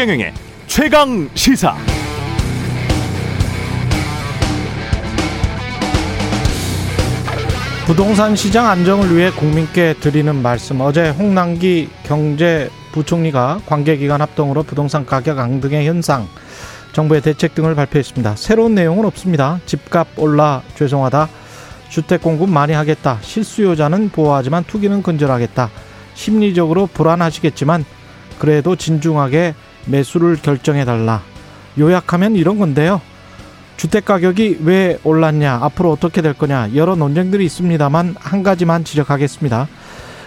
최경영의 최강 시사. 부동산 시장 안정을 위해 국민께 드리는 말씀. 어제 홍남기 경제부총리가 관계기관 합동으로 부동산 가격 앙등의 현상, 정부의 대책 등을 발표했습니다. 새로운 내용은 없습니다. 집값 올라 죄송하다. 주택 공급 많이 하겠다. 실수요자는 보호하지만 투기는 근절하겠다. 심리적으로 불안하시겠지만 그래도 진중하게 매수를 결정해 달라. 요약하면 이런 건데요. 주택 가격이 왜 올랐냐, 앞으로 어떻게 될 거냐, 여러 논쟁들이 있습니다만 한 가지만 지적하겠습니다.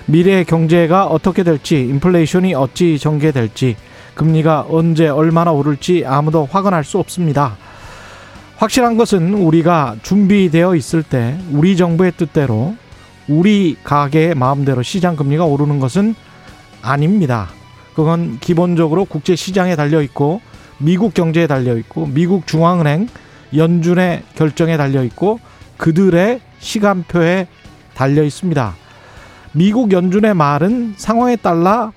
미래의 경제가 어떻게 될지, 인플레이션이 어찌 전개될지, 금리가 언제 얼마나 오를지 아무도 확언할 수 없습니다. 확실한 것은 우리가 준비되어 있을 때 우리 정부의 뜻대로 우리 가게의 마음대로 시장 금리가 오르는 것은 아닙니다. 그건 기본적으로 국제 시장에 달려 있고 미국 경제에 달려 있고 미국 중앙은행 연준의 결정에 달려 있고 그들의 시간표에 달려 있습니다. 미국 연준의 말은 상황에 따라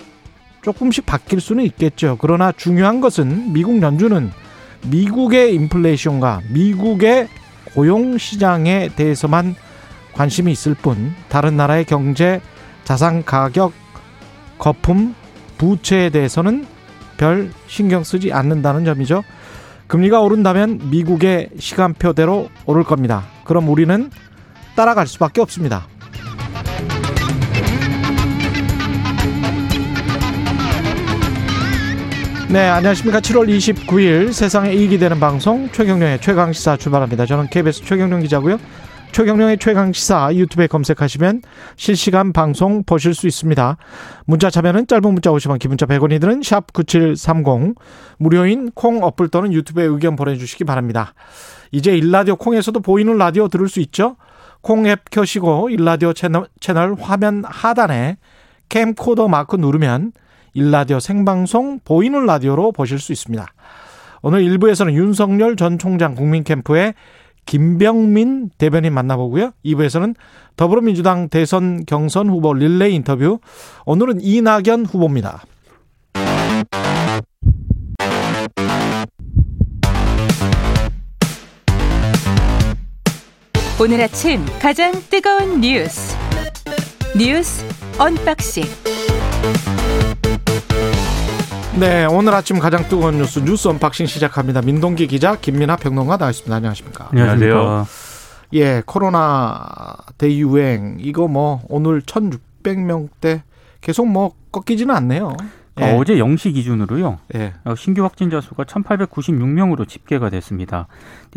조금씩 바뀔 수는 있겠죠. 그러나 중요한 것은 미국 연준은 미국의 인플레이션과 미국의 고용 시장에 대해서만 관심이 있을 뿐 다른 나라의 경제, 자산 가격, 거품, 부채에 대해서는 별 신경 쓰지 않는다는 점이죠. 금리가 오른다면 미국의 시간표대로 오를 겁니다. 그럼 우리는 따라갈 수밖에 없습니다. 네, 안녕하십니까. 7월 29일 세상에 이익이 되는 방송 최경령의 최강시사 출발합니다. 저는 KBS 최경령 기자고요. 최경령의 최강시사 유튜브에 검색하시면 실시간 방송 보실 수 있습니다. 문자 참여는 짧은 문자 50원, 기본자 100원이 드는 샵 9730 무료인 콩 어플 또는 유튜브에 의견 보내주시기 바랍니다. 이제 일라디오 콩에서도 보이는 라디오 들을 수 있죠. 콩 앱 켜시고 일라디오 채널, 채널 화면 하단에 캠코더 마크 누르면 일라디오 생방송 보이는 라디오로 보실 수 있습니다. 오늘 1부에서는 윤석열 전 총장 국민캠프의 김병민 대변인 만나보고요. 2부에서는 더불어민주당 대선 경선 후보 릴레이 인터뷰. 오늘은 이낙연 후보입니다. 오늘 아침 가장 뜨거운 뉴스. 뉴스 언박싱. 네, 오늘 아침 가장 뜨거운 뉴스 뉴스 언박싱 시작합니다. 민동기 기자, 김민하 평론가 나와있습니다. 안녕하십니까? 안녕하세요. 예, 코로나 대유행 이거 뭐 오늘 1,600명대 계속 뭐 꺾이지는 않네요. 예. 어제 0시 기준으로요. 예. 어, 신규 확진자 수가 1,896명으로 집계가 됐습니다.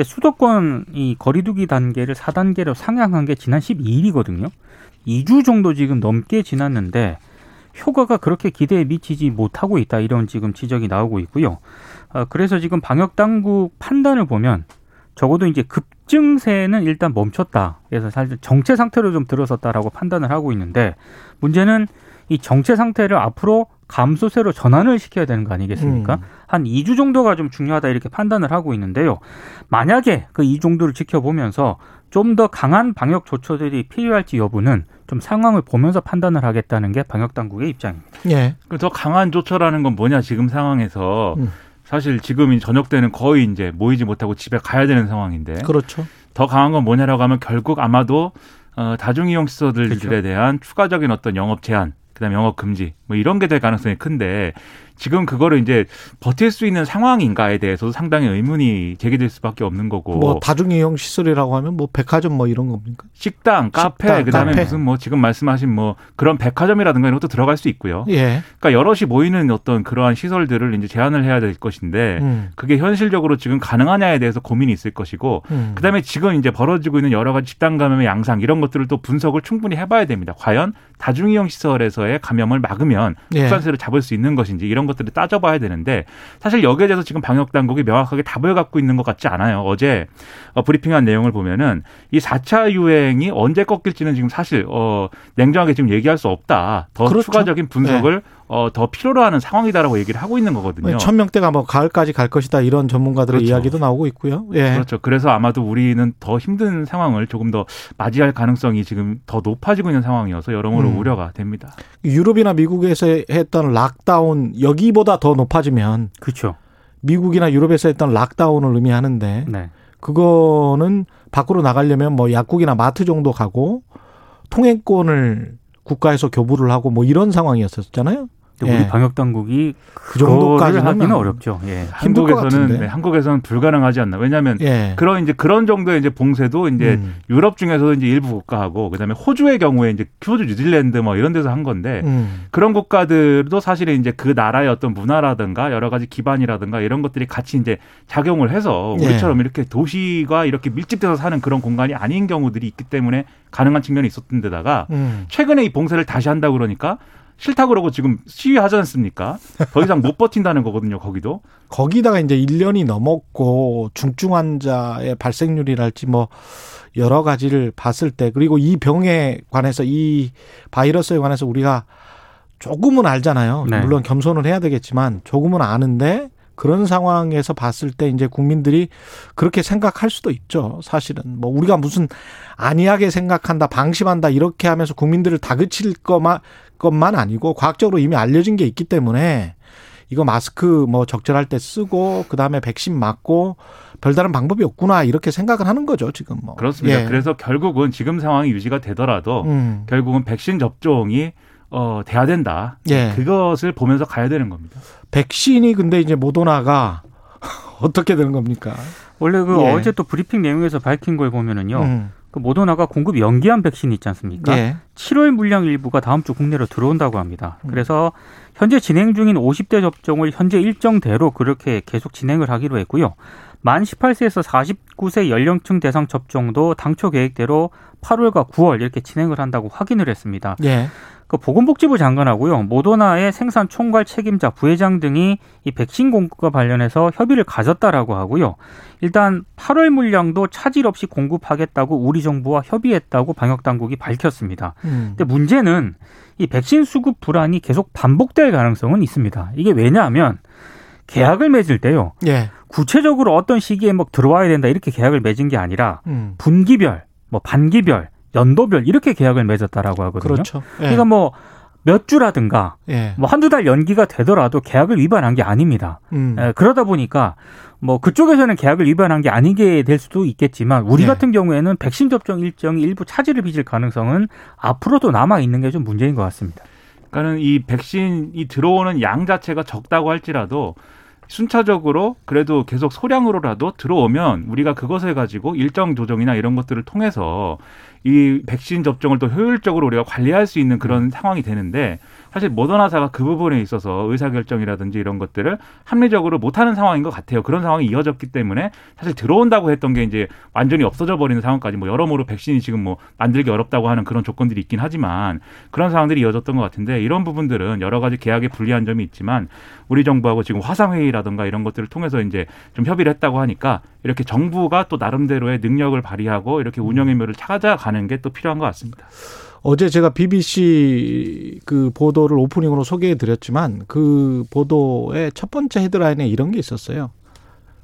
수도권 이 거리두기 단계를 4단계로 상향한 게 지난 12일이거든요. 2주 정도 지금 넘게 지났는데 효과가 그렇게 기대에 미치지 못하고 있다 이런 지금 지적이 나오고 있고요. 어, 그래서 지금 방역 당국 판단을 보면 적어도 이제 급증세는 일단 멈췄다. 그래서 사실 정체 상태로 좀 들어섰다라고 판단을 하고 있는데 문제는 이 정체 상태를 앞으로 감소세로 전환을 시켜야 되는 거 아니겠습니까? 음. 한 2주 정도가 좀 중요하다 이렇게 판단을 하고 있는데요. 만약에 그이 정도를 지켜보면서 좀 더 강한 방역 조처들이 필요할지 여부는 좀 상황을 보면서 판단을 하겠다는 게 방역 당국의 입장입니다. 예. 더 강한 조처라는 건 뭐냐 지금 상황에서 음. 사실 지금 저녁 때는 거의 이제 모이지 못하고 집에 가야 되는 상황인데. 그렇죠. 더 강한 건 뭐냐라고 하면 결국 아마도 어, 다중이용 시설들에 그렇죠. 대한 추가적인 어떤 영업 제한, 그다음에 영업 금지 뭐 이런 게 될 가능성이 큰데 지금 그거를 이제 버틸 수 있는 상황인가에 대해서도 상당히 의문이 제기될 수밖에 없는 거고. 뭐 다중이용 시설이라고 하면 뭐 백화점 뭐 이런 겁니까? 식당, 카페, 식당, 그다음에 카페. 무슨 뭐 지금 말씀하신 뭐 그런 백화점이라든가 이런 것도 들어갈 수 있고요. 예. 그러니까 여럿이 모이는 어떤 그러한 시설들을 이제 제한을 해야 될 것인데 음. 그게 현실적으로 지금 가능하냐에 대해서 고민이 있을 것이고 음. 그다음에 지금 이제 벌어지고 있는 여러 가지 집단 감염의 양상 이런 것들을 또 분석을 충분히 해봐야 됩니다. 과연 다중이용 시설에서의 감염을 막으면 예. 확산세를 잡을 수 있는 것인지 이런 것들을 따져봐야 되는데 사실 여기에 대해서 지금 방역 당국이 명확하게 답을 갖고 있는 것 같지 않아요. 어제 어, 브리핑한 내용을 보면은 이 4차 유행이 언제 꺾일지는 지금 사실 어 냉정하게 지금 얘기할 수 없다. 더 그렇죠. 추가적인 분석을 네. 어, 더 필요로 하는 상황이다라고 얘기를 하고 있는 거거든요. 천 명대가 뭐 가을까지 갈 것이다 이런 전문가들의 그렇죠. 이야기도 나오고 있고요. 예. 그렇죠. 그래서 아마도 우리는 더 힘든 상황을 조금 더 맞이할 가능성이 지금 더 높아지고 있는 상황이어서 여러모로 음. 우려가 됩니다. 유럽이나 미국에서 했던 lockdown 여기보다 더 높아지면 그렇죠. 미국이나 유럽에서 했던 lockdown을 의미하는데 네. 그거는 밖으로 나가려면 뭐 약국이나 마트 정도 가고 통행권을 국가에서 교부를 하고 뭐 이런 상황이었었잖아요. 우리 예. 방역 당국이 그 정도까지 하기는 어렵죠. 예. 한국에서는 네, 한국에서는 불가능하지 않나. 왜냐하면 예. 그런 이제 그런 정도의 이제 봉쇄도 이제 음. 유럽 중에서 이제 일부 국가하고 그다음에 호주의 경우에 이제 호주, 뉴질랜드 뭐 이런 데서 한 건데 음. 그런 국가들도 사실은 이제 그 나라의 어떤 문화라든가 여러 가지 기반이라든가 이런 것들이 같이 이제 작용을 해서 예. 우리처럼 예. 이렇게 도시가 이렇게 밀집돼서 사는 그런 공간이 아닌 경우들이 있기 때문에 가능한 측면이 있었던 데다가 음. 최근에 이 봉쇄를 다시 한다 그러니까 싫다 그러고 지금 시위하지 않습니까? 더 이상 못 버틴다는 거거든요, 거기도. 거기다가 이제 1년이 넘었고 중증 환자의 발생률이랄지 뭐 여러 가지를 봤을 때 그리고 이 병에 관해서 이 바이러스에 관해서 우리가 조금은 알잖아요. 네. 물론 겸손을 해야 되겠지만 조금은 아는데 그런 상황에서 봤을 때 이제 국민들이 그렇게 생각할 수도 있죠. 사실은 뭐 우리가 무슨 안이하게 생각한다, 방심한다 이렇게 하면서 국민들을 다그칠 것만 것만 아니고 과학적으로 이미 알려진 게 있기 때문에 이거 마스크 뭐 적절할 때 쓰고 그다음에 백신 맞고 별다른 방법이 없구나 이렇게 생각을 하는 거죠 지금 뭐 그렇습니다. 예. 그래서 결국은 지금 상황이 유지가 되더라도 음. 결국은 백신 접종이 어 돼야 된다. 예. 그것을 보면서 가야 되는 겁니다. 백신이 근데 이제 모더나가 어떻게 되는 겁니까? 원래 그 예. 어제 또 브리핑 내용에서 밝힌 걸 보면은요. 음. 그 모더나가 공급 연기한 백신 있지 않습니까? 예. 7월 물량 일부가 다음 주 국내로 들어온다고 합니다. 음. 그래서 현재 진행 중인 50대 접종을 현재 일정대로 그렇게 계속 진행을 하기로 했고요. 만 18세에서 49세 연령층 대상 접종도 당초 계획대로 8월과 9월 이렇게 진행을 한다고 확인을 했습니다. 예. 그 보건복지부 장관하고요, 모더나의 생산 총괄 책임자 부회장 등이 이 백신 공급과 관련해서 협의를 가졌다라고 하고요. 일단 8월 물량도 차질 없이 공급하겠다고 우리 정부와 협의했다고 방역 당국이 밝혔습니다. 음. 근데 문제는 이 백신 수급 불안이 계속 반복될 가능성은 있습니다. 이게 왜냐하면 계약을 맺을 때요. 예. 구체적으로 어떤 시기에 뭐 들어와야 된다 이렇게 계약을 맺은 게 아니라 음. 분기별, 뭐 반기별 연도별 이렇게 계약을 맺었다라고 하거든요. 그렇죠. 예. 그러니까 뭐 몇 주라든가 예. 뭐 한두 달 연기가 되더라도 계약을 위반한 게 아닙니다. 음. 예, 그러다 보니까 뭐 그쪽에서는 계약을 위반한 게 아니게 될 수도 있겠지만 우리 예. 같은 경우에는 백신 접종 일정이 일부 차질을 빚을 가능성은 앞으로도 남아 있는 게 좀 문제인 것 같습니다. 그러니까는 이 백신이 들어오는 양 자체가 적다고 할지라도 순차적으로 그래도 계속 소량으로라도 들어오면 우리가 그것을 가지고 일정 조정이나 이런 것들을 통해서 이 백신 접종을 또 효율적으로 우리가 관리할 수 있는 그런 음. 상황이 되는데 사실 모더나사가 그 부분에 있어서 의사결정이라든지 이런 것들을 합리적으로 못하는 상황인 것 같아요. 그런 상황이 이어졌기 때문에 사실 들어온다고 했던 게 이제 완전히 없어져 버리는 상황까지 뭐 여러모로 백신이 지금 뭐 만들기 어렵다고 하는 그런 조건들이 있긴 하지만 그런 상황들이 이어졌던 것 같은데 이런 부분들은 여러 가지 계약에 불리한 점이 있지만 우리 정부하고 지금 화상회의라든가 이런 것들을 통해서 이제 좀 협의를 했다고 하니까 이렇게 정부가 또 나름대로의 능력을 발휘하고 이렇게 운영의 묘를 찾아가는 게 또 필요한 것 같습니다. 어제 제가 BBC 그 보도를 오프닝으로 소개해 드렸지만 그 보도의 첫 번째 헤드라인에 이런 게 있었어요.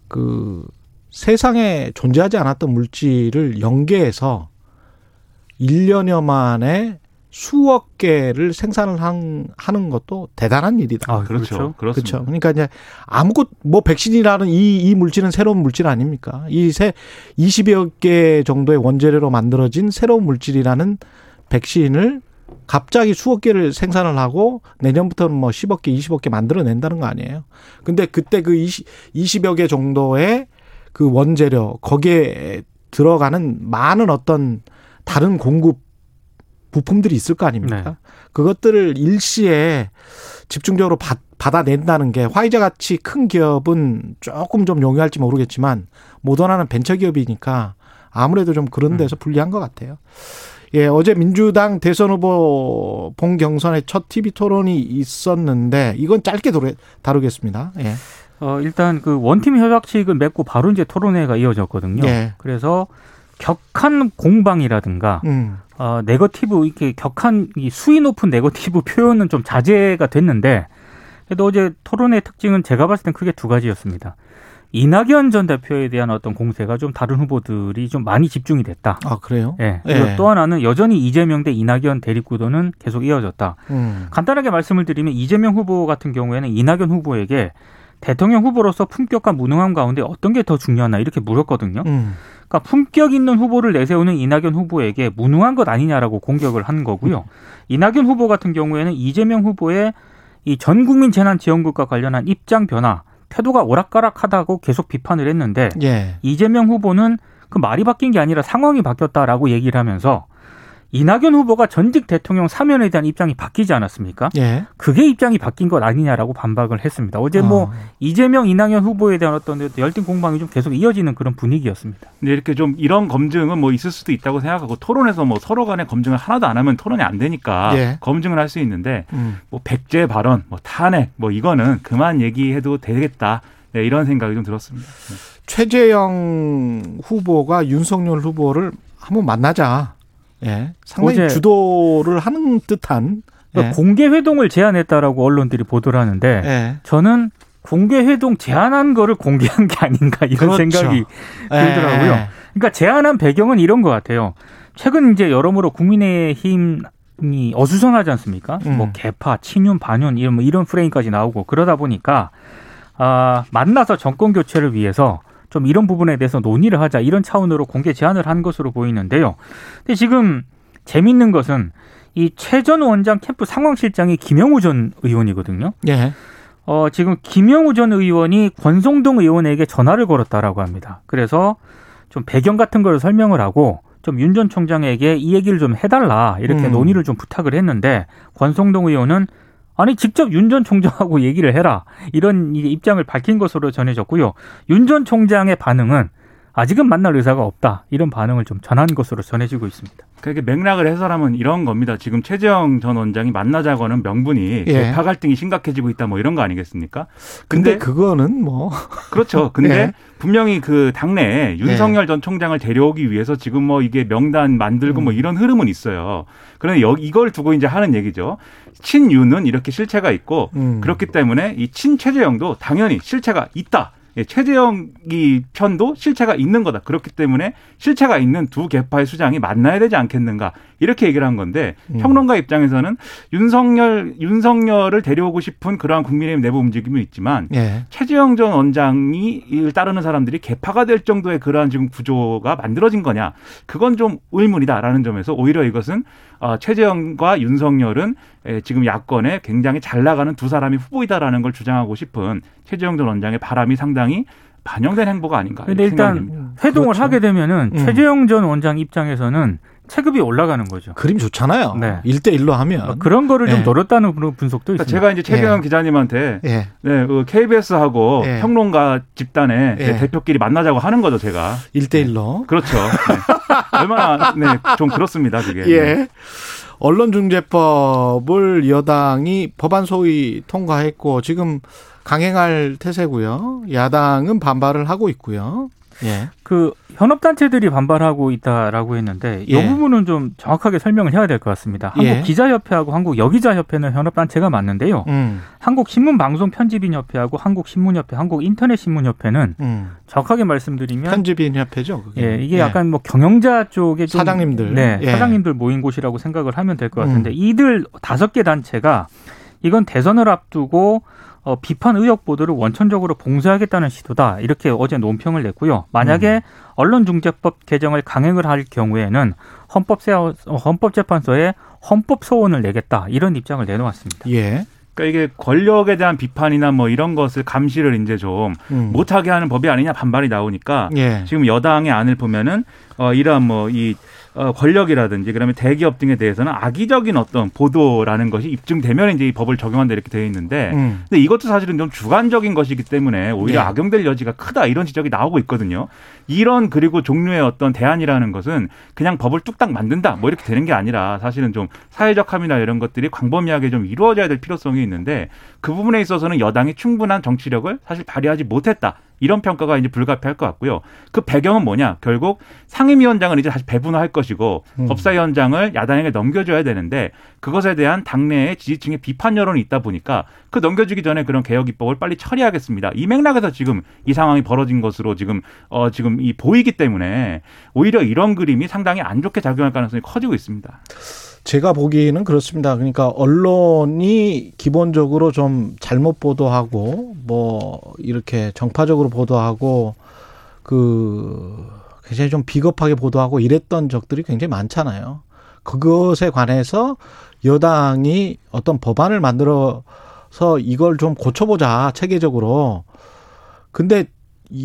그 세상에 존재하지 않았던 물질을 연계해서 1년여 만에 수억 개를 생산을 한, 하는 것도 대단한 일이다. 아, 그렇죠. 그렇죠. 그렇죠. 그러니까 이제 아무것 뭐 백신이라는 이, 이 물질은 새로운 물질 아닙니까? 이새 20여 개 정도의 원재료로 만들어진 새로운 물질이라는 백신을 갑자기 수억 개를 생산을 하고 내년부터는 뭐 10억 개, 20억 개 만들어낸다는 거 아니에요. 근데 그때 그 20, 20여 개 정도의 그 원재료 거기에 들어가는 많은 어떤 다른 공급 부품들이 있을 거 아닙니까? 네. 그것들을 일시에 집중적으로 받, 받아낸다는 게 화이자 같이 큰 기업은 조금 좀 용이할지 모르겠지만 모더나는 벤처 기업이니까 아무래도 좀 그런 데서 음. 불리한 것 같아요. 예, 어제 민주당 대선 후보 본 경선의 첫 TV 토론이 있었는데 이건 짧게 다루겠습니다. 예. 어, 일단 그 원팀 협약식을 맺고 바로 이제 토론회가 이어졌거든요. 예. 그래서 격한 공방이라든가 음. 어, 네거티브 이렇게 격한 이 수위 높은 네거티브 표현은 좀 자제가 됐는데 그래도 어제 토론의 특징은 제가 봤을 땐 크게 두 가지였습니다. 이낙연 전 대표에 대한 어떤 공세가 좀 다른 후보들이 좀 많이 집중이 됐다. 아 그래요? 예. 그리고 예. 또 하나는 여전히 이재명 대 이낙연 대립구도는 계속 이어졌다. 음. 간단하게 말씀을 드리면 이재명 후보 같은 경우에는 이낙연 후보에게 대통령 후보로서 품격과 무능함 가운데 어떤 게 더 중요하나 이렇게 물었거든요. 음. 그러니까 품격 있는 후보를 내세우는 이낙연 후보에게 무능한 것 아니냐라고 공격을 한 거고요. 이낙연 후보 같은 경우에는 이재명 후보의 이 전 국민 재난 지원금과 관련한 입장 변화, 태도가 오락가락하다고 계속 비판을 했는데 예. 이재명 후보는 그 말이 바뀐 게 아니라 상황이 바뀌었다라고 얘기를 하면서 이낙연 후보가 전직 대통령 사면에 대한 입장이 바뀌지 않았습니까? 예. 그게 입장이 바뀐 것 아니냐라고 반박을 했습니다. 어제 뭐 어. 이재명, 이낙연 후보에 대한 어떤 열띤 공방이 좀 계속 이어지는 그런 분위기였습니다. 네, 이렇게 좀 이런 검증은 뭐 있을 수도 있다고 생각하고 토론에서 뭐 서로 간에 검증을 하나도 안 하면 토론이 안 되니까 예. 검증을 할 수 있는데 음. 뭐 백제 발언, 뭐 탄핵, 뭐 이거는 그만 얘기해도 되겠다. 네, 이런 생각이 좀 들었습니다. 네. 최재형 후보가 윤석열 후보를 한번 만나자. 예. 상당히 주도를 하는 듯한 그러니까 예. 공개 회동을 제안했다라고 언론들이 보도를 하는데 예. 저는 공개 회동 제안한 거를 공개한 게 아닌가 이런 그렇죠. 생각이 예. 들더라고요. 예. 그러니까 제안한 배경은 이런 것 같아요. 최근 이제 여러모로 국민의힘 이 어수선하지 않습니까? 음. 뭐 개파, 친윤, 반윤 이런 뭐 이런 프레임까지 나오고 그러다 보니까 아, 만나서 정권 교체를 위해서 좀 이런 부분에 대해서 논의를 하자 이런 차원으로 공개 제안을 한 것으로 보이는데요. 근데 지금 재밌는 것은 이 최전 원장 캠프 상황실장이 김영우 전 의원이거든요. 예. 어, 지금 김영우 전 의원이 권성동 의원에게 전화를 걸었다라고 합니다. 그래서 좀 배경 같은 걸 설명을 하고 좀 윤 전 총장에게 이 얘기를 좀 해달라 이렇게 음. 논의를 좀 부탁을 했는데 권성동 의원은 아니 직접 윤 전 총장하고 얘기를 해라 이런 입장을 밝힌 것으로 전해졌고요. 윤 전 총장의 반응은 아직은 만날 의사가 없다 이런 반응을 좀 전한 것으로 전해지고 있습니다. 그렇게 맥락을 해설하면 이런 겁니다. 지금 최재형 전 원장이 만나자고는 명분이 예. 개파 갈등이 심각해지고 있다 뭐 이런 거 아니겠습니까? 근데, 근데 그거는 뭐 그렇죠. 근데 예. 분명히 그 당내에 윤석열 예. 전 총장을 데려오기 위해서 지금 뭐 이게 명단 만들고 뭐 음. 뭐 이런 흐름은 있어요. 그런데 여 이걸 두고 이제 하는 얘기죠. 친윤은 이렇게 실체가 있고 음. 그렇기 때문에 이 친최재형도 당연히 실체가 있다. 예, 최재형이 편도 실체가 있는 거다. 그렇기 때문에 실체가 있는 두 개파의 수장이 만나야 되지 않겠는가 이렇게 얘기를 한 건데 음. 평론가 입장에서는 윤석열 윤석열을 데려오고 싶은 그러한 국민의힘 내부 움직임이 있지만 예. 최재형 전 원장이 따르는 사람들이 개파가 될 정도의 그러한 지금 구조가 만들어진 거냐 그건 좀 의문이다라는 점에서 오히려 이것은 어, 최재형과 윤석열은 지금 야권에 굉장히 잘 나가는 두 사람이 후보이다라는 걸 주장하고 싶은 최재형 전 원장의 바람이 상당히 반영된 행보가 아닌가. 근데 일단 회동을 그렇죠. 하게 되면은 음. 최재형 전 원장 입장에서는 체급이 올라가는 거죠. 그림 좋잖아요. 네. 1대1로 하면. 아, 그런 거를 좀 예. 노렸다는 그런 분석도 그러니까 있습니다. 제가 이제 최경영 예. 기자님한테 예. 네, 그 KBS하고 예. 평론가 집단의 네, 대표끼리 만나자고 하는 거죠, 제가. 1대1로. 네. 그렇죠. 네. 얼마나, 네, 좀 그렇습니다, 그게. 예. 네. 언론중재법을 여당이 법안 소위 통과했고 지금 강행할 태세고요. 야당은 반발을 하고 있고요. 예. 그 현업 단체들이 반발하고 있다라고 했는데 이 예. 부분은 좀 정확하게 설명을 해야 될 것 같습니다. 한국 예. 기자협회하고 한국 여기자협회는 현업 단체가 맞는데요. 음. 한국 신문방송 편집인협회하고 한국 신문협회, 한국 인터넷신문협회는 음. 정확하게 말씀드리면 편집인협회죠. 그게. 예, 이게 예. 약간 뭐 경영자 쪽에 좀 사장님들, 네, 예. 사장님들 모인 곳이라고 생각을 하면 될 것 같은데 음. 이들 다섯 개 단체가 이건 대선을 앞두고 어, 비판 의혹 보도를 원천적으로 봉쇄하겠다는 시도다. 이렇게 어제 논평을 냈고요. 만약에 음. 언론중재법 개정을 강행을 할 경우에는 헌법세, 헌법재판소에 헌법 소원을 내겠다. 이런 입장을 내놓았습니다. 예. 그러니까 이게 권력에 대한 비판이나 뭐 이런 것을 감시를 이제 좀 음. 못하게 하는 법이 아니냐 반발이 나오니까 예. 지금 여당의 안을 보면은 어 이러한 뭐이 어, 권력이라든지 그다음에 대기업 등에 대해서는 악의적인 어떤 보도라는 것이 입증되면 이제 이 법을 적용한다 이렇게 되어 있는데 음. 근데 이것도 사실은 좀 주관적인 것이기 때문에 오히려 네. 악용될 여지가 크다 이런 지적이 나오고 있거든요. 이런 그리고 종류의 어떤 대안이라는 것은 그냥 법을 뚝딱 만든다 뭐 이렇게 되는 게 아니라 사실은 좀 사회적 함이나 이런 것들이 광범위하게 좀 이루어져야 될 필요성이 있는데 그 부분에 있어서는 여당이 충분한 정치력을 사실 발휘하지 못했다 이런 평가가 이제 불가피할 것 같고요. 그 배경은 뭐냐? 결국 상임위원장을 이제 다시 배분할 것이고 음. 법사위원장을 야당에게 넘겨줘야 되는데 그것에 대한 당내의 지지층의 비판 여론이 있다 보니까 그 넘겨주기 전에 그런 개혁 입법을 빨리 처리하겠습니다. 이 맥락에서 지금 이 상황이 벌어진 것으로 지금 어 지금 이 보이기 때문에 오히려 이런 그림이 상당히 안 좋게 작용할 가능성이 커지고 있습니다. 제가 보기에는 그렇습니다. 그러니까 언론이 기본적으로 좀 잘못 보도하고 뭐 이렇게 정파적으로 보도하고 그 굉장히 좀 비겁하게 보도하고 이랬던 적들이 굉장히 많잖아요. 그것에 관해서 여당이 어떤 법안을 만들어서 이걸 좀 고쳐보자 체계적으로. 근데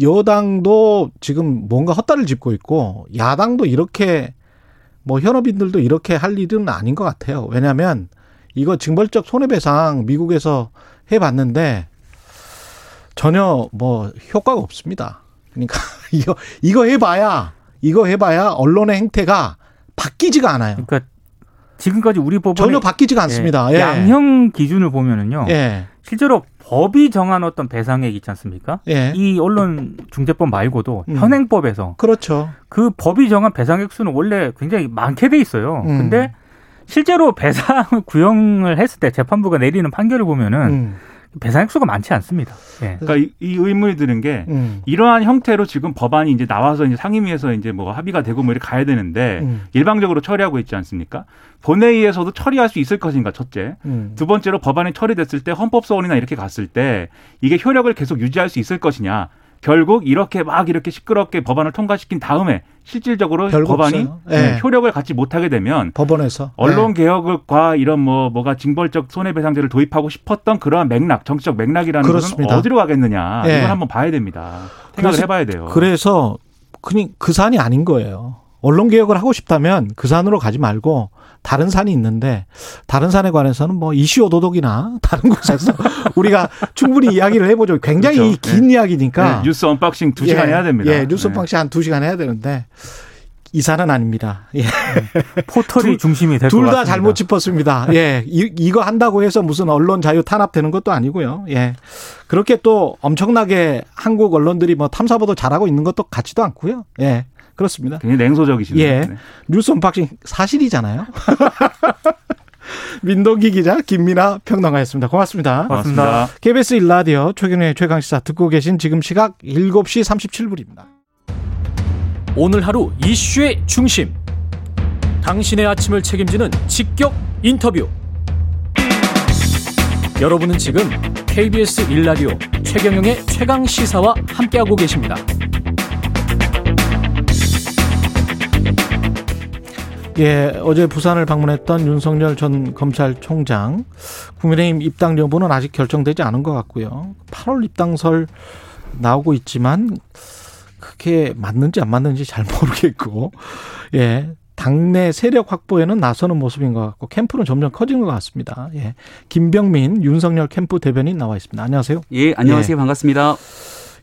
여당도 지금 뭔가 헛다리를 짚고 있고 야당도 이렇게 뭐 현업인들도 이렇게 할 일은 아닌 것 같아요. 왜냐하면 이거 징벌적 손해배상 미국에서 해봤는데 전혀 뭐 효과가 없습니다. 그러니까 이거 이거 해봐야 이거 해봐야 언론의 행태가 바뀌지가 않아요. 그러니까 지금까지 우리 법원 전혀 바뀌지가 않습니다. 예. 양형 기준을 보면은요. 예. 실제로 법이 정한 어떤 배상액 있지 않습니까? 예. 이 언론 중재법 말고도 음. 현행법에서 그렇죠. 그 법이 정한 배상액 수는 원래 굉장히 많게 돼 있어요. 음. 근데 실제로 배상을 구형을 했을 때 재판부가 내리는 판결을 보면은 음. 배상 액수가 많지 않습니다. 예. 그러니까 이, 이, 의문이 드는 게 음. 이러한 형태로 지금 법안이 이제 나와서 이제 상임위에서 이제 뭐 합의가 되고 뭐 이렇게 가야 되는데 음. 일방적으로 처리하고 있지 않습니까? 본회의에서도 처리할 수 있을 것인가 첫째. 음. 두 번째로 법안이 처리됐을 때 헌법 소원이나 이렇게 갔을 때 이게 효력을 계속 유지할 수 있을 것이냐. 결국 이렇게 막 이렇게 시끄럽게 법안을 통과시킨 다음에 실질적으로 법안이 네. 효력을 갖지 못하게 되면 법원에서 언론 네. 개혁과 이런 뭐 뭐가 징벌적 손해배상제를 도입하고 싶었던 그러한 맥락, 정치적 맥락이라는 그렇습니다. 것은 어디로 가겠느냐 네. 이걸 한번 봐야 됩니다. 생각을 해봐야 돼요. 그래서 그니 그 산이 아닌 거예요. 언론 개혁을 하고 싶다면 그 산으로 가지 말고 다른 산이 있는데 다른 산에 관해서는 뭐 이슈 오도독이나 다른 곳에서 우리가 충분히 이야기를 해보죠. 굉장히 그렇죠. 긴 네. 이야기니까 네. 뉴스 언박싱 두 시간 예. 해야 됩니다. 예, 뉴스 네. 언박싱 한 두 시간 해야 되는데 이 산은 아닙니다. 예. 포털이 중심이 될 것 같습니다. 둘 다 잘못 짚었습니다. 예. 이, 이거 한다고 해서 무슨 언론 자유 탄압되는 것도 아니고요. 예. 그렇게 또 엄청나게 한국 언론들이 뭐 탐사보도 잘하고 있는 것도 같지도 않고요. 예. 그렇습니다. 굉장히 냉소적이시네요. 예. 네. 뉴스 언박싱 사실이잖아요. 민동기 기자 김민아 평론가였습니다. 고맙습니다. 고맙습니다. KBS 일라디오 최경영의 최강시사 듣고 계신 지금 시각 7시 37분입니다. 오늘 하루 이슈의 중심. 당신의 아침을 책임지는 직격 인터뷰. 여러분은 지금 KBS 일라디오 최경영의 최강 시사와 함께하고 계십니다. 예, 어제 부산을 방문했던 윤석열 전 검찰총장 국민의힘 입당 여부는 아직 결정되지 않은 것 같고요. 8월 입당설 나오고 있지만 그게 맞는지 안 맞는지 잘 모르겠고, 예. 당내 세력 확보에는 나서는 모습인 것 같고 캠프는 점점 커지는 것 같습니다. 예. 김병민 윤석열 캠프 대변인 나와 있습니다. 안녕하세요. 예, 안녕하세요. 예. 반갑습니다.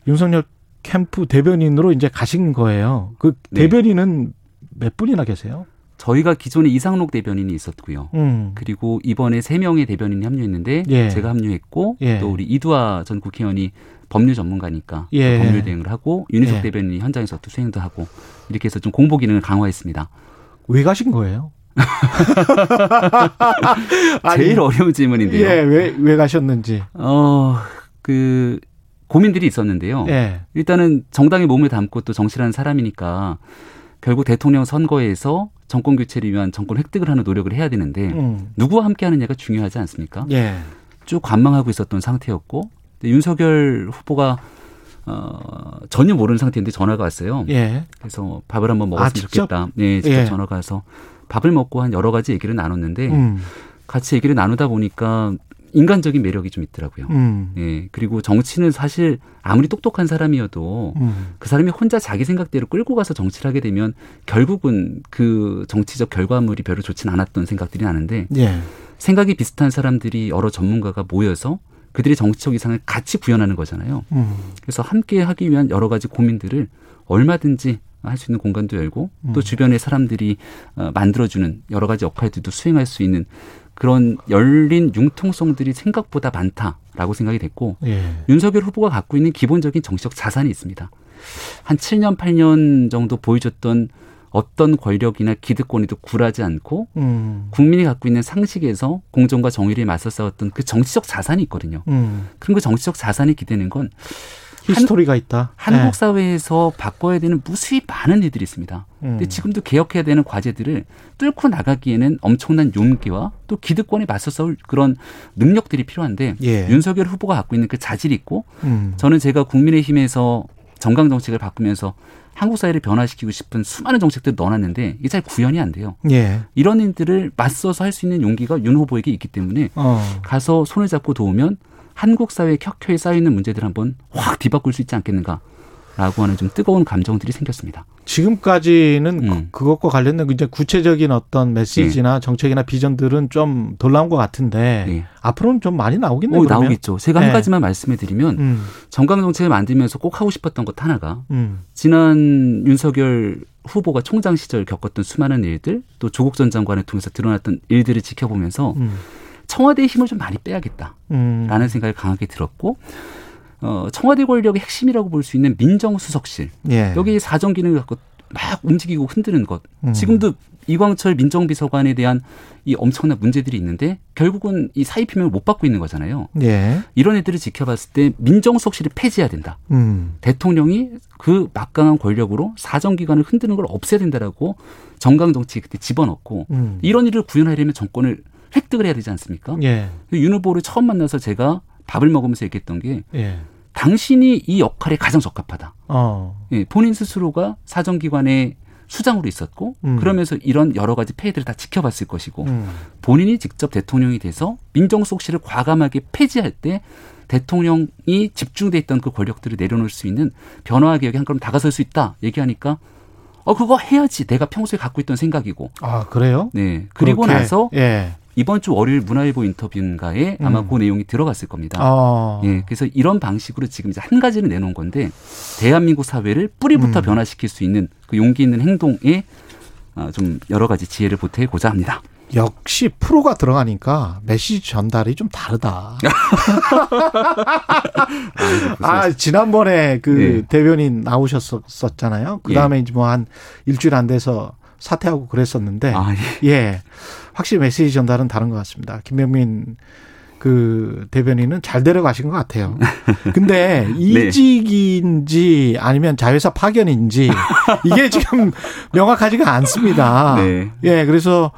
윤석열 캠프 대변인으로 이제 가신 거예요. 그 네. 대변인은 몇 분이나 계세요? 저희가 기존에 이상록 대변인이 있었고요. 음. 그리고 이번에 세 명의 대변인이 합류했는데 예. 제가 합류했고 예. 또 우리 이두아 전 국회의원이 법률 전문가니까 예. 법률 대응을 하고 윤희석 예. 대변인이 현장에서 또 수행도 하고 이렇게 해서 좀 공보 기능을 강화했습니다. 왜 가신 거예요? 제일 어려운 질문인데요. 예, 왜, 왜 가셨는지. 어, 그, 고민들이 있었는데요. 예. 일단은 정당의 몸을 담고 또 정치라는 사람이니까 결국 대통령 선거에서 정권 교체를 위한 정권 획득을 하는 노력을 해야 되는데 음. 누구와 함께 하느냐가 중요하지 않습니까? 예. 쭉 관망하고 있었던 상태였고 윤석열 후보가 어, 전혀 모르는 상태인데 전화가 왔어요. 예. 그래서 밥을 한번 먹었으면 아, 좋겠다. 네, 직접 예. 전화가 와서 밥을 먹고 한 여러 가지 얘기를 나눴는데 음. 같이 얘기를 나누다 보니까 인간적인 매력이 좀 있더라고요. 음. 예. 그리고 정치는 사실 아무리 똑똑한 사람이어도 음. 그 사람이 혼자 자기 생각대로 끌고 가서 정치를 하게 되면 결국은 그 정치적 결과물이 별로 좋진 않았던 생각들이 나는데 예. 생각이 비슷한 사람들이 여러 전문가가 모여서 그들의 정치적 이상을 같이 구현하는 거잖아요. 음. 그래서 함께 하기 위한 여러 가지 고민들을 얼마든지 할 수 있는 공간도 열고 또 음. 주변의 사람들이 어, 만들어주는 여러 가지 역할들도 수행할 수 있는 그런 열린 융통성들이 생각보다 많다라고 생각이 됐고 예. 윤석열 후보가 갖고 있는 기본적인 정치적 자산이 있습니다. 한 7년 8년 정도 보여줬던 어떤 권력이나 기득권에도 굴하지 않고 음. 국민이 갖고 있는 상식에서 공정과 정의를 맞서 싸웠던 그 정치적 자산이 있거든요. 음. 그럼 그 정치적 자산이 기대는 건 히스토리가 있다. 한국 네. 사회에서 바꿔야 되는 무수히 많은 일들이 있습니다. 음. 근데 지금도 개혁해야 되는 과제들을 뚫고 나가기에는 엄청난 용기와 또 기득권에 맞서 싸울 그런 능력들이 필요한데 예. 윤석열 후보가 갖고 있는 그 자질이 있고 음. 저는 제가 국민의힘에서 정강 정책을 바꾸면서 한국 사회를 변화시키고 싶은 수많은 정책들을 넣어놨는데 이게 잘 구현이 안 돼요. 예. 이런 일들을 맞서서 할 수 있는 용기가 윤 후보에게 있기 때문에 어. 가서 손을 잡고 도우면 한국 사회에 켜켜이 쌓여 있는 문제들 한번 확 뒤바꿀 수 있지 않겠는가. 라고 하는 좀 뜨거운 감정들이 생겼습니다. 지금까지는 음. 그, 것과 관련된 이제 구체적인 어떤 메시지나 네. 정책이나 비전들은 좀 덜 나온 것 같은데 네. 앞으로는 좀 많이 나오겠네요. 어, 나오겠죠. 제가 네. 한 가지만 말씀해 드리면 음. 정강 정책을 만들면서 꼭 하고 싶었던 것 하나가 음. 지난 윤석열 후보가 총장 시절 겪었던 수많은 일들 또 조국 전 장관을 통해서 드러났던 일들을 지켜보면서 음. 청와대의 힘을 좀 많이 빼야겠다라는 음. 생각이 강하게 들었고 어, 청와대 권력의 핵심이라고 볼 수 있는 민정수석실 예. 여기 사정 기능을 갖고 막 움직이고 흔드는 것 음. 지금도 이광철 민정비서관에 대한 이 엄청난 문제들이 있는데 결국은 이 사의 표명을 못 받고 있는 거잖아요. 예. 이런 애들을 지켜봤을 때 민정수석실을 폐지해야 된다. 음. 대통령이 그 막강한 권력으로 사정기관을 흔드는 걸 없애야 된다라고 정강 정치 그때 집어넣고 음. 이런 일을 구현하려면 정권을 획득을 해야 되지 않습니까? 예. 윤 후보를 처음 만나서 제가 밥을 먹으면서 얘기했던 게 예. 당신이 이 역할에 가장 적합하다. 어. 예, 본인 스스로가 사정기관의 수장으로 있었고 음. 그러면서 이런 여러 가지 폐해들을 다 지켜봤을 것이고 음. 본인이 직접 대통령이 돼서 민정수석실을 과감하게 폐지할 때 대통령이 집중돼 있던 그 권력들을 내려놓을 수 있는 변화 개혁에 한 걸음 다가설 수 있다 얘기하니까 어 그거 해야지 내가 평소에 갖고 있던 생각이고 아 그래요? 네 그리고 그렇게. 나서 예. 이번 주 월요일 문화일보 인터뷰인가에 아마 음. 그 내용이 들어갔을 겁니다. 아. 예, 그래서 이런 방식으로 지금 이제 한 가지를 내놓은 건데 대한민국 사회를 뿌리부터 음. 변화시킬 수 있는 그 용기 있는 행동에 어, 좀 여러 가지 지혜를 보태고자 합니다. 역시 프로가 들어가니까 메시지 전달이 좀 다르다. 아, 지난번에 그 네. 대변인 나오셨었잖아요. 그 다음에 예. 이제 뭐 한 일주일 안 돼서 사퇴하고 그랬었는데, 아, 예. 예. 확실히 메시지 전달은 다른 것 같습니다. 김병민 그 대변인은 잘 데려가신 것 같아요. 근데 네. 이직인지 아니면 자회사 파견인지 이게 지금 명확하지가 않습니다. 네. 예, 그래서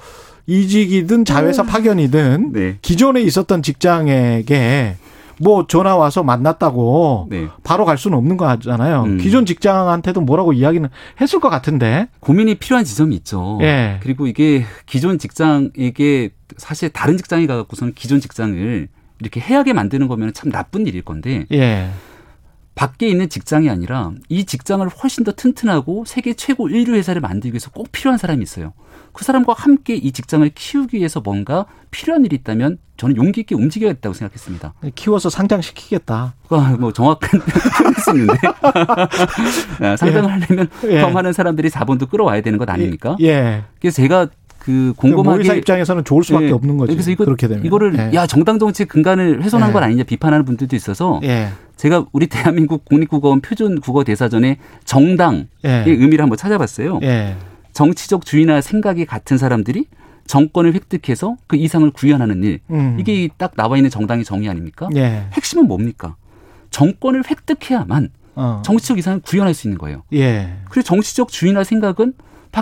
이직이든 자회사 파견이든 네. 기존에 있었던 직장에게 뭐 전화 와서 만났다고 네. 바로 갈 수는 없는 거잖아요. 음. 기존 직장한테도 뭐라고 이야기는 했을 것 같은데 고민이 필요한 지점이 있죠. 예. 그리고 이게 기존 직장에게 사실 다른 직장에 가갖고서는 기존 직장을 이렇게 해하게 만드는 거면 참 나쁜 일일 건데 예. 밖에 있는 직장이 아니라 이 직장을 훨씬 더 튼튼하고 세계 최고 인류 회사를 만들기 위해서 꼭 필요한 사람이 있어요. 그 사람과 함께 이 직장을 키우기 위해서 뭔가 필요한 일이 있다면 저는 용기 있게 움직여야겠다고 생각했습니다. 키워서 상장시키겠다. 아, 뭐 정확한 표현일 수 있는데 아, 상장을 예. 하려면 예. 더 많은 사람들이 자본도 끌어와야 되는 것 아닙니까? 예. 그래서 제가 그 곰곰하게 회사 입장에서는 좋을 수밖에 예. 없는 거죠. 그래서 이거, 그렇게 되면 이거를 예. 야 정당 정치 근간을 훼손한 예. 건 아니냐 비판하는 분들도 있어서 예. 제가 우리 대한민국 국립국어원 표준 국어 대사전에 정당의 예. 의미를 한번 찾아봤어요. 정치적 주의나 생각이 같은 사람들이 정권을 획득해서 그 이상을 구현하는 일. 음. 이게 딱 나와 있는 정당의 정의 아닙니까? 예. 핵심은 뭡니까? 정권을 획득해야만 어. 정치적 이상을 구현할 수 있는 거예요. 예. 그리고 정치적 주의나 생각은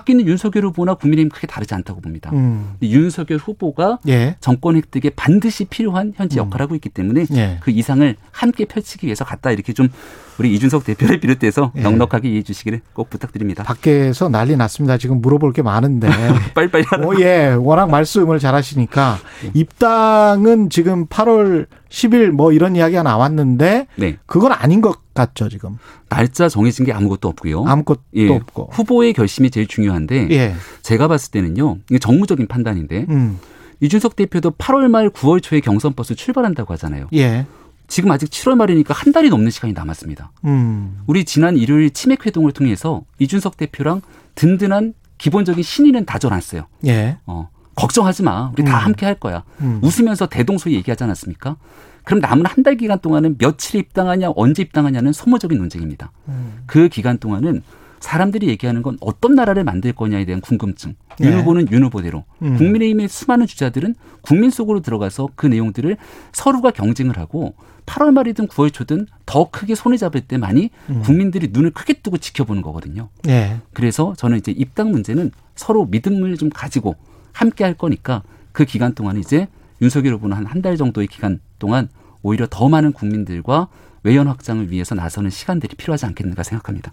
있는 윤석열 후보나 국민의힘 크게 다르지 않다고 봅니다. 음. 윤석열 후보가 예. 정권 획득에 반드시 필요한 현재 음. 역할을 하고 있기 때문에 예. 그 이상을 함께 펼치기 위해서 갔다 이렇게 좀 우리 이준석 대표를 비롯해서 예. 넉넉하게 이해해 주시기를 꼭 부탁드립니다. 밖에서 난리 났습니다. 지금 물어볼 게 많은데. 빨리빨리. 어, 예. 워낙 말씀을 잘 하시니까 예. 입당은 지금 8월 10일 뭐 이런 이야기가 나왔는데 네. 그건 아닌 것 같죠, 지금. 날짜 정해진 게 아무것도 없고요. 아무것도 예. 없고. 후보의 결심이 제일 중요한데 예. 제가 봤을 때는요. 이게 정무적인 판단인데 음. 이준석 대표도 8월 말 9월 초에 경선 버스 출발한다고 하잖아요. 예. 지금 아직 7월 말이니까 한 달이 넘는 시간이 남았습니다. 음. 우리 지난 일요일 치맥 회동을 통해서 이준석 대표랑 든든한 기본적인 신의는 다져놨어요. 예. 어. 걱정하지 마. 우리 다 음. 함께 할 거야. 음. 웃으면서 대동소이 얘기하지 않았습니까? 그럼 남은 한 달 기간 동안은 며칠 입당하냐, 언제 입당하냐는 소모적인 논쟁입니다. 음. 그 기간 동안은 사람들이 얘기하는 건 어떤 나라를 만들 거냐에 대한 궁금증. 윤 네. 후보는 윤 후보대로. 음. 국민의힘의 수많은 주자들은 국민 속으로 들어가서 그 내용들을 서로가 경쟁을 하고 8월 말이든 9월 초든 더 크게 손에 잡을 때만이 음. 국민들이 눈을 크게 뜨고 지켜보는 거거든요. 네. 그래서 저는 이제 입당 문제는 서로 믿음을 좀 가지고 함께 할 거니까 그 기간 동안 이제 윤석열 후보는 한 한 달 정도의 기간 동안 오히려 더 많은 국민들과 외연 확장을 위해서 나서는 시간들이 필요하지 않겠는가 생각합니다.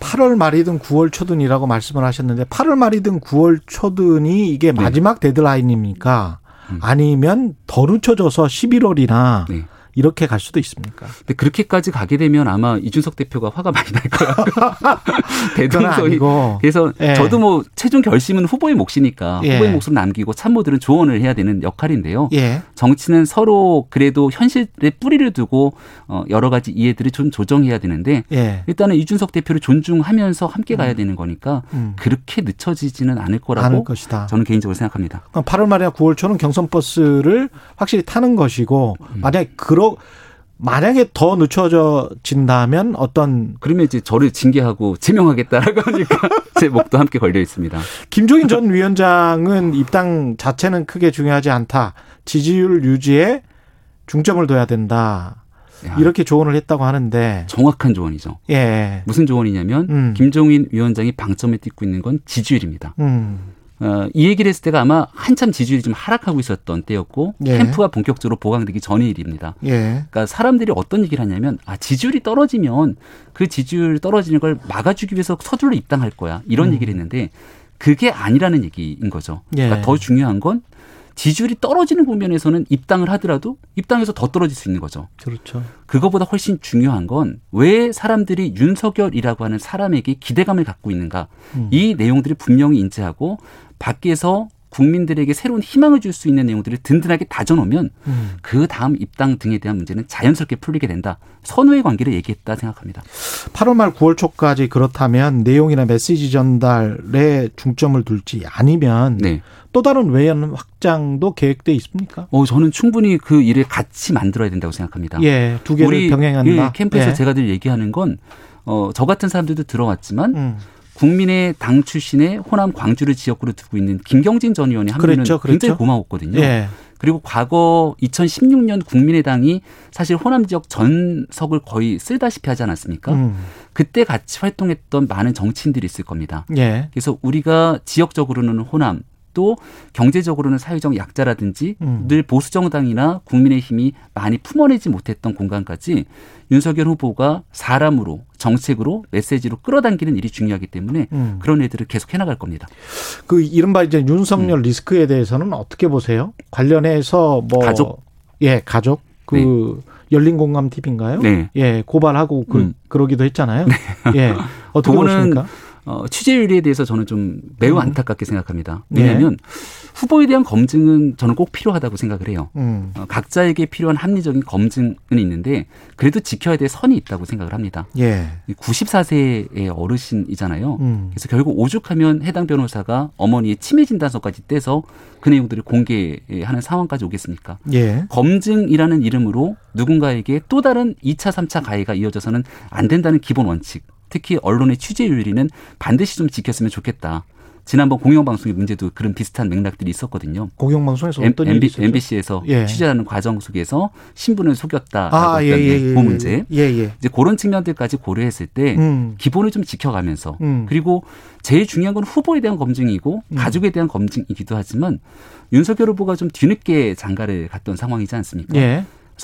8월 말이든 9월 초든이라고 말씀을 하셨는데 8월 말이든 9월 초든이 이게 네. 마지막 데드라인입니까? 음. 아니면 더 늦춰져서 11월이나 네. 이렇게 갈 수도 있습니까? 근데 그렇게까지 가게 되면 아마 이준석 대표가 화가 많이 날 거예요. 대동소이. 그래서 예. 저도 뭐 최종 결심은 후보의 몫이니까 예. 후보의 몫을 남기고 참모들은 조언을 해야 되는 역할인데요. 예. 정치는 서로 그래도 현실에 뿌리를 두고 어, 여러 가지 이해들을 좀 조정해야 되는데 예. 일단은 이준석 대표를 존중하면서 함께 가야 음. 되는 거니까 음. 그렇게 늦춰지지는 않을 거라고. 저는 개인적으로 생각합니다. 8월 말이나 9월 초는 경선 버스를 확실히 타는 것이고 음. 만약 그런 그러 만약에 더 늦춰진다면 어떤 그러면 이제 저를 징계하고 제명하겠다라고 하니까 제 목도 함께 걸려 있습니다. 김종인 전 위원장은 입당 자체는 크게 중요하지 않다. 지지율 유지에 중점을 둬야 된다. 야, 이렇게 조언을 했다고 하는데 정확한 조언이죠. 예. 무슨 조언이냐면 음. 김종인 위원장이 방점에 찍고 있는 건 지지율입니다. 음. 어, 이 얘기를 했을 때가 아마 한참 지지율이 좀 하락하고 있었던 때였고 예. 캠프가 본격적으로 보강되기 전의 일입니다. 예. 그러니까 사람들이 어떤 얘기를 하냐면 아 지지율이 떨어지면 그 지지율 떨어지는 걸 막아주기 위해서 서둘러 입당할 거야 이런 음. 얘기를 했는데 그게 아니라는 얘기인 거죠. 예. 그러니까 더 중요한 건 지지율이 떨어지는 국면에서는 입당을 하더라도 입당해서 더 떨어질 수 있는 거죠. 그렇죠. 그거보다 훨씬 중요한 건 왜 사람들이 윤석열이라고 하는 사람에게 기대감을 갖고 있는가. 음. 이 내용들이 분명히 인지하고 밖에서 국민들에게 새로운 희망을 줄 수 있는 내용들을 든든하게 다져놓으면 음. 그 다음 입당 등에 대한 문제는 자연스럽게 풀리게 된다. 선후의 관계를 얘기했다 생각합니다. 8월 말 9월 초까지 그렇다면 내용이나 메시지 전달에 중점을 둘지 아니면 네. 또 다른 외연 확장도 계획돼 있습니까? 어, 저는 충분히 그 일을 같이 만들어야 된다고 생각합니다. 예, 두 개를 병행한다. 예, 캠프에서 예. 제가 늘 얘기하는 건 어, 저 같은 사람들도 들어왔지만 음. 국민의 당 출신의 호남 광주를 지역구로 두고 있는 김경진 전 의원이 한면은 그렇죠, 그렇죠. 굉장히 고마웠거든요. 예. 그리고 과거 2016년 국민의당이 사실 호남 지역 전석을 거의 쓸다시피 하지 않았습니까? 음. 그때 같이 활동했던 많은 정치인들이 있을 겁니다. 예. 그래서 우리가 지역적으로는 호남 또 경제적으로는 사회적 약자라든지 음. 늘 보수 정당이나 국민의힘이 많이 품어내지 못했던 공간까지 윤석열 후보가 사람으로 정책으로 메시지로 끌어당기는 일이 중요하기 때문에 음. 그런 일들을 계속 해나갈 겁니다. 그 이른바 이제 윤석열 음. 리스크에 대해서는 어떻게 보세요? 관련해서 뭐 가족 예 가족 그 네. 열린 공감 TV인가요? 네. 예 고발하고 그, 음. 그러기도 했잖아요. 네. 예 어떻게 보십니까? 어, 취재율에 대해서 저는 좀 매우 음. 안타깝게 생각합니다. 왜냐하면 네. 후보에 대한 검증은 저는 꼭 필요하다고 생각을 해요. 음. 어, 각자에게 필요한 합리적인 검증은 있는데 그래도 지켜야 될 선이 있다고 생각을 합니다. 예. 94세의 어르신이잖아요. 음. 그래서 결국 오죽하면 해당 변호사가 어머니의 치매 진단서까지 떼서 그 내용들을 공개하는 상황까지 오겠습니까? 예. 검증이라는 이름으로 누군가에게 또 다른 2차, 3차 가해가 이어져서는 안 된다는 기본 원칙. 특히 언론의 취재윤리는 반드시 좀 지켰으면 좋겠다. 지난번 공영방송의 문제도 그런 비슷한 맥락들이 있었거든요. 공영방송에서 어떤 MB, MBC에서 예. 취재하는 과정 속에서 신분을 속였다라고 아, 예, 예, 예, 그 문제. 예, 예. 이제 그런 측면들까지 고려했을 때 음. 기본을 좀 지켜가면서 음. 그리고 제일 중요한 건 후보에 대한 검증이고 음. 가족에 대한 검증이기도 하지만 윤석열 후보가 좀 뒤늦게 장가를 갔던 상황이지 않습니까?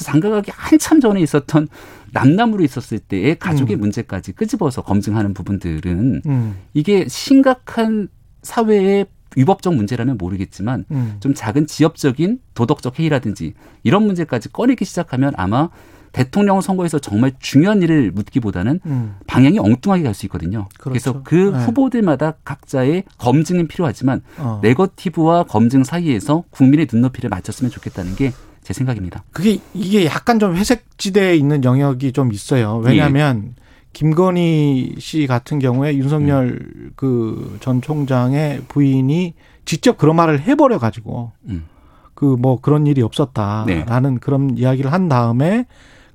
장가가기 한참 전에 있었던 남남으로 있었을 때의 가족의 음. 문제까지 끄집어서 검증하는 부분들은 음. 이게 심각한 사회의 위법적 문제라면 모르겠지만 음. 좀 작은 지역적인 도덕적 해이라든지 이런 문제까지 꺼내기 시작하면 아마 대통령 선거에서 정말 중요한 일을 묻기보다는 음. 방향이 엉뚱하게 갈 수 있거든요. 그렇죠. 그래서 그 네. 후보들마다 각자의 검증은 필요하지만 어. 네거티브와 검증 사이에서 국민의 눈높이를 맞췄으면 좋겠다는 게 제 생각입니다. 그게 이게 약간 좀 회색지대에 있는 영역이 좀 있어요. 왜냐하면 예. 김건희 씨 같은 경우에 윤석열 음. 그전 총장의 부인이 직접 그런 말을 해버려 가지고 음. 그뭐 그런 일이 없었다라는 네. 그런 이야기를 한 다음에